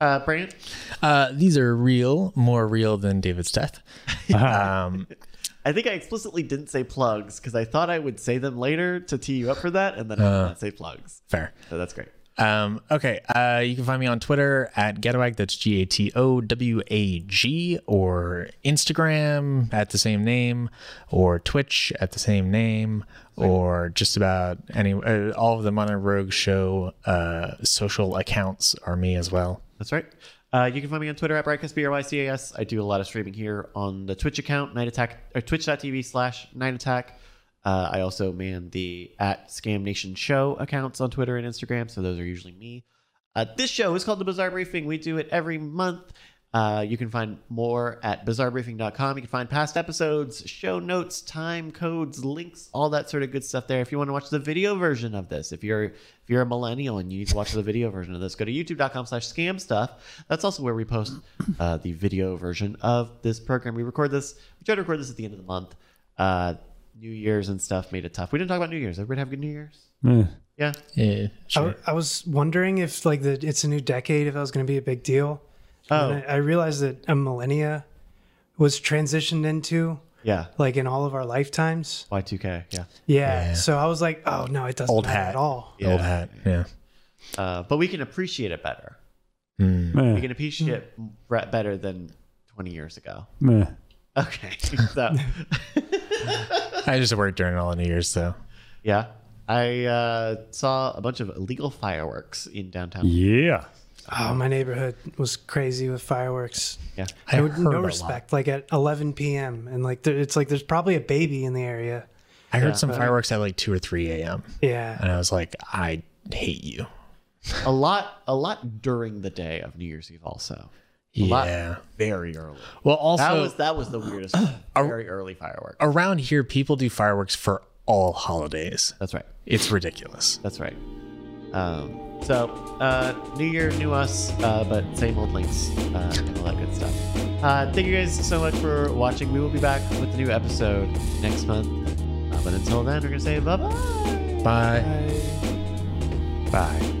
Uh, Brandt. Uh, these are real, more real than David's death. um, I think I explicitly didn't say plugs because I thought I would say them later to tee you up for that, and then I did not say plugs. fair. So that's great. Um, okay. Uh, you can find me on Twitter at Gatowag. That's G A T O W A G, or Instagram at the same name, or Twitch at the same name, or just about any. Uh, all of the Modern Rogue Show uh, social accounts are me as well. That's right. Uh, you can find me on Twitter at Brycecast, B-R-Y-C-A-S. I do a lot of streaming here on the Twitch account, Night Attack, or twitch.tv slash Night Attack. Uh, I also man the at Scam Nation Show accounts on Twitter and Instagram, so those are usually me. Uh, this show is called The Bizarre Briefing. We do it every month. Uh, you can find more at bizarrebriefing.com. You can find past episodes, show notes, time codes, links, all that sort of good stuff there. If you want to watch the video version of this, if you're if you're a millennial and you need to watch the video version of this, go to youtube.com slash scam stuff. That's also where we post uh, the video version of this program. We record this, we try to record this at the end of the month. Uh, New Year's and stuff made it tough. We didn't talk about New Year's. Everybody have a good New Year's? Eh. Yeah. Yeah, I, sure. I was wondering if like the it's a new decade, if that was going to be a big deal. Oh. I, I realized that a millennia was transitioned into Yeah. like in all of our lifetimes. Y2K. Yeah. Yeah. So I was like, oh no, it doesn't Old hat. at all. Old hat. Yeah. Uh, but we can appreciate it better. Meh. We can appreciate it better than 20 years ago. Meh. Okay. So, I just worked during all the New Year's, so yeah. I uh, saw a bunch of illegal fireworks in downtown. Yeah. Oh, my neighborhood was crazy with fireworks. Yeah. I I would heard no a lot. respect. Like at 11 p.m. and like there, it's like there's probably a baby in the area, I heard Yeah. some fireworks at like two or three a.m. Yeah. and I was like, I hate you. a lot, a lot during the day of New Year's Eve. Also, a lot Yeah. very early. Well, also That was that was the weirdest. one. very early fireworks. around here, people do fireworks for all holidays. That's right. It's ridiculous. That's right. Um, so, uh, new year, new us, uh, but same old links uh, and all that good stuff. Uh, thank you guys so much for watching. We will be back with a new episode next month. Uh, but until then, we're going to say bye bye. Bye. Bye.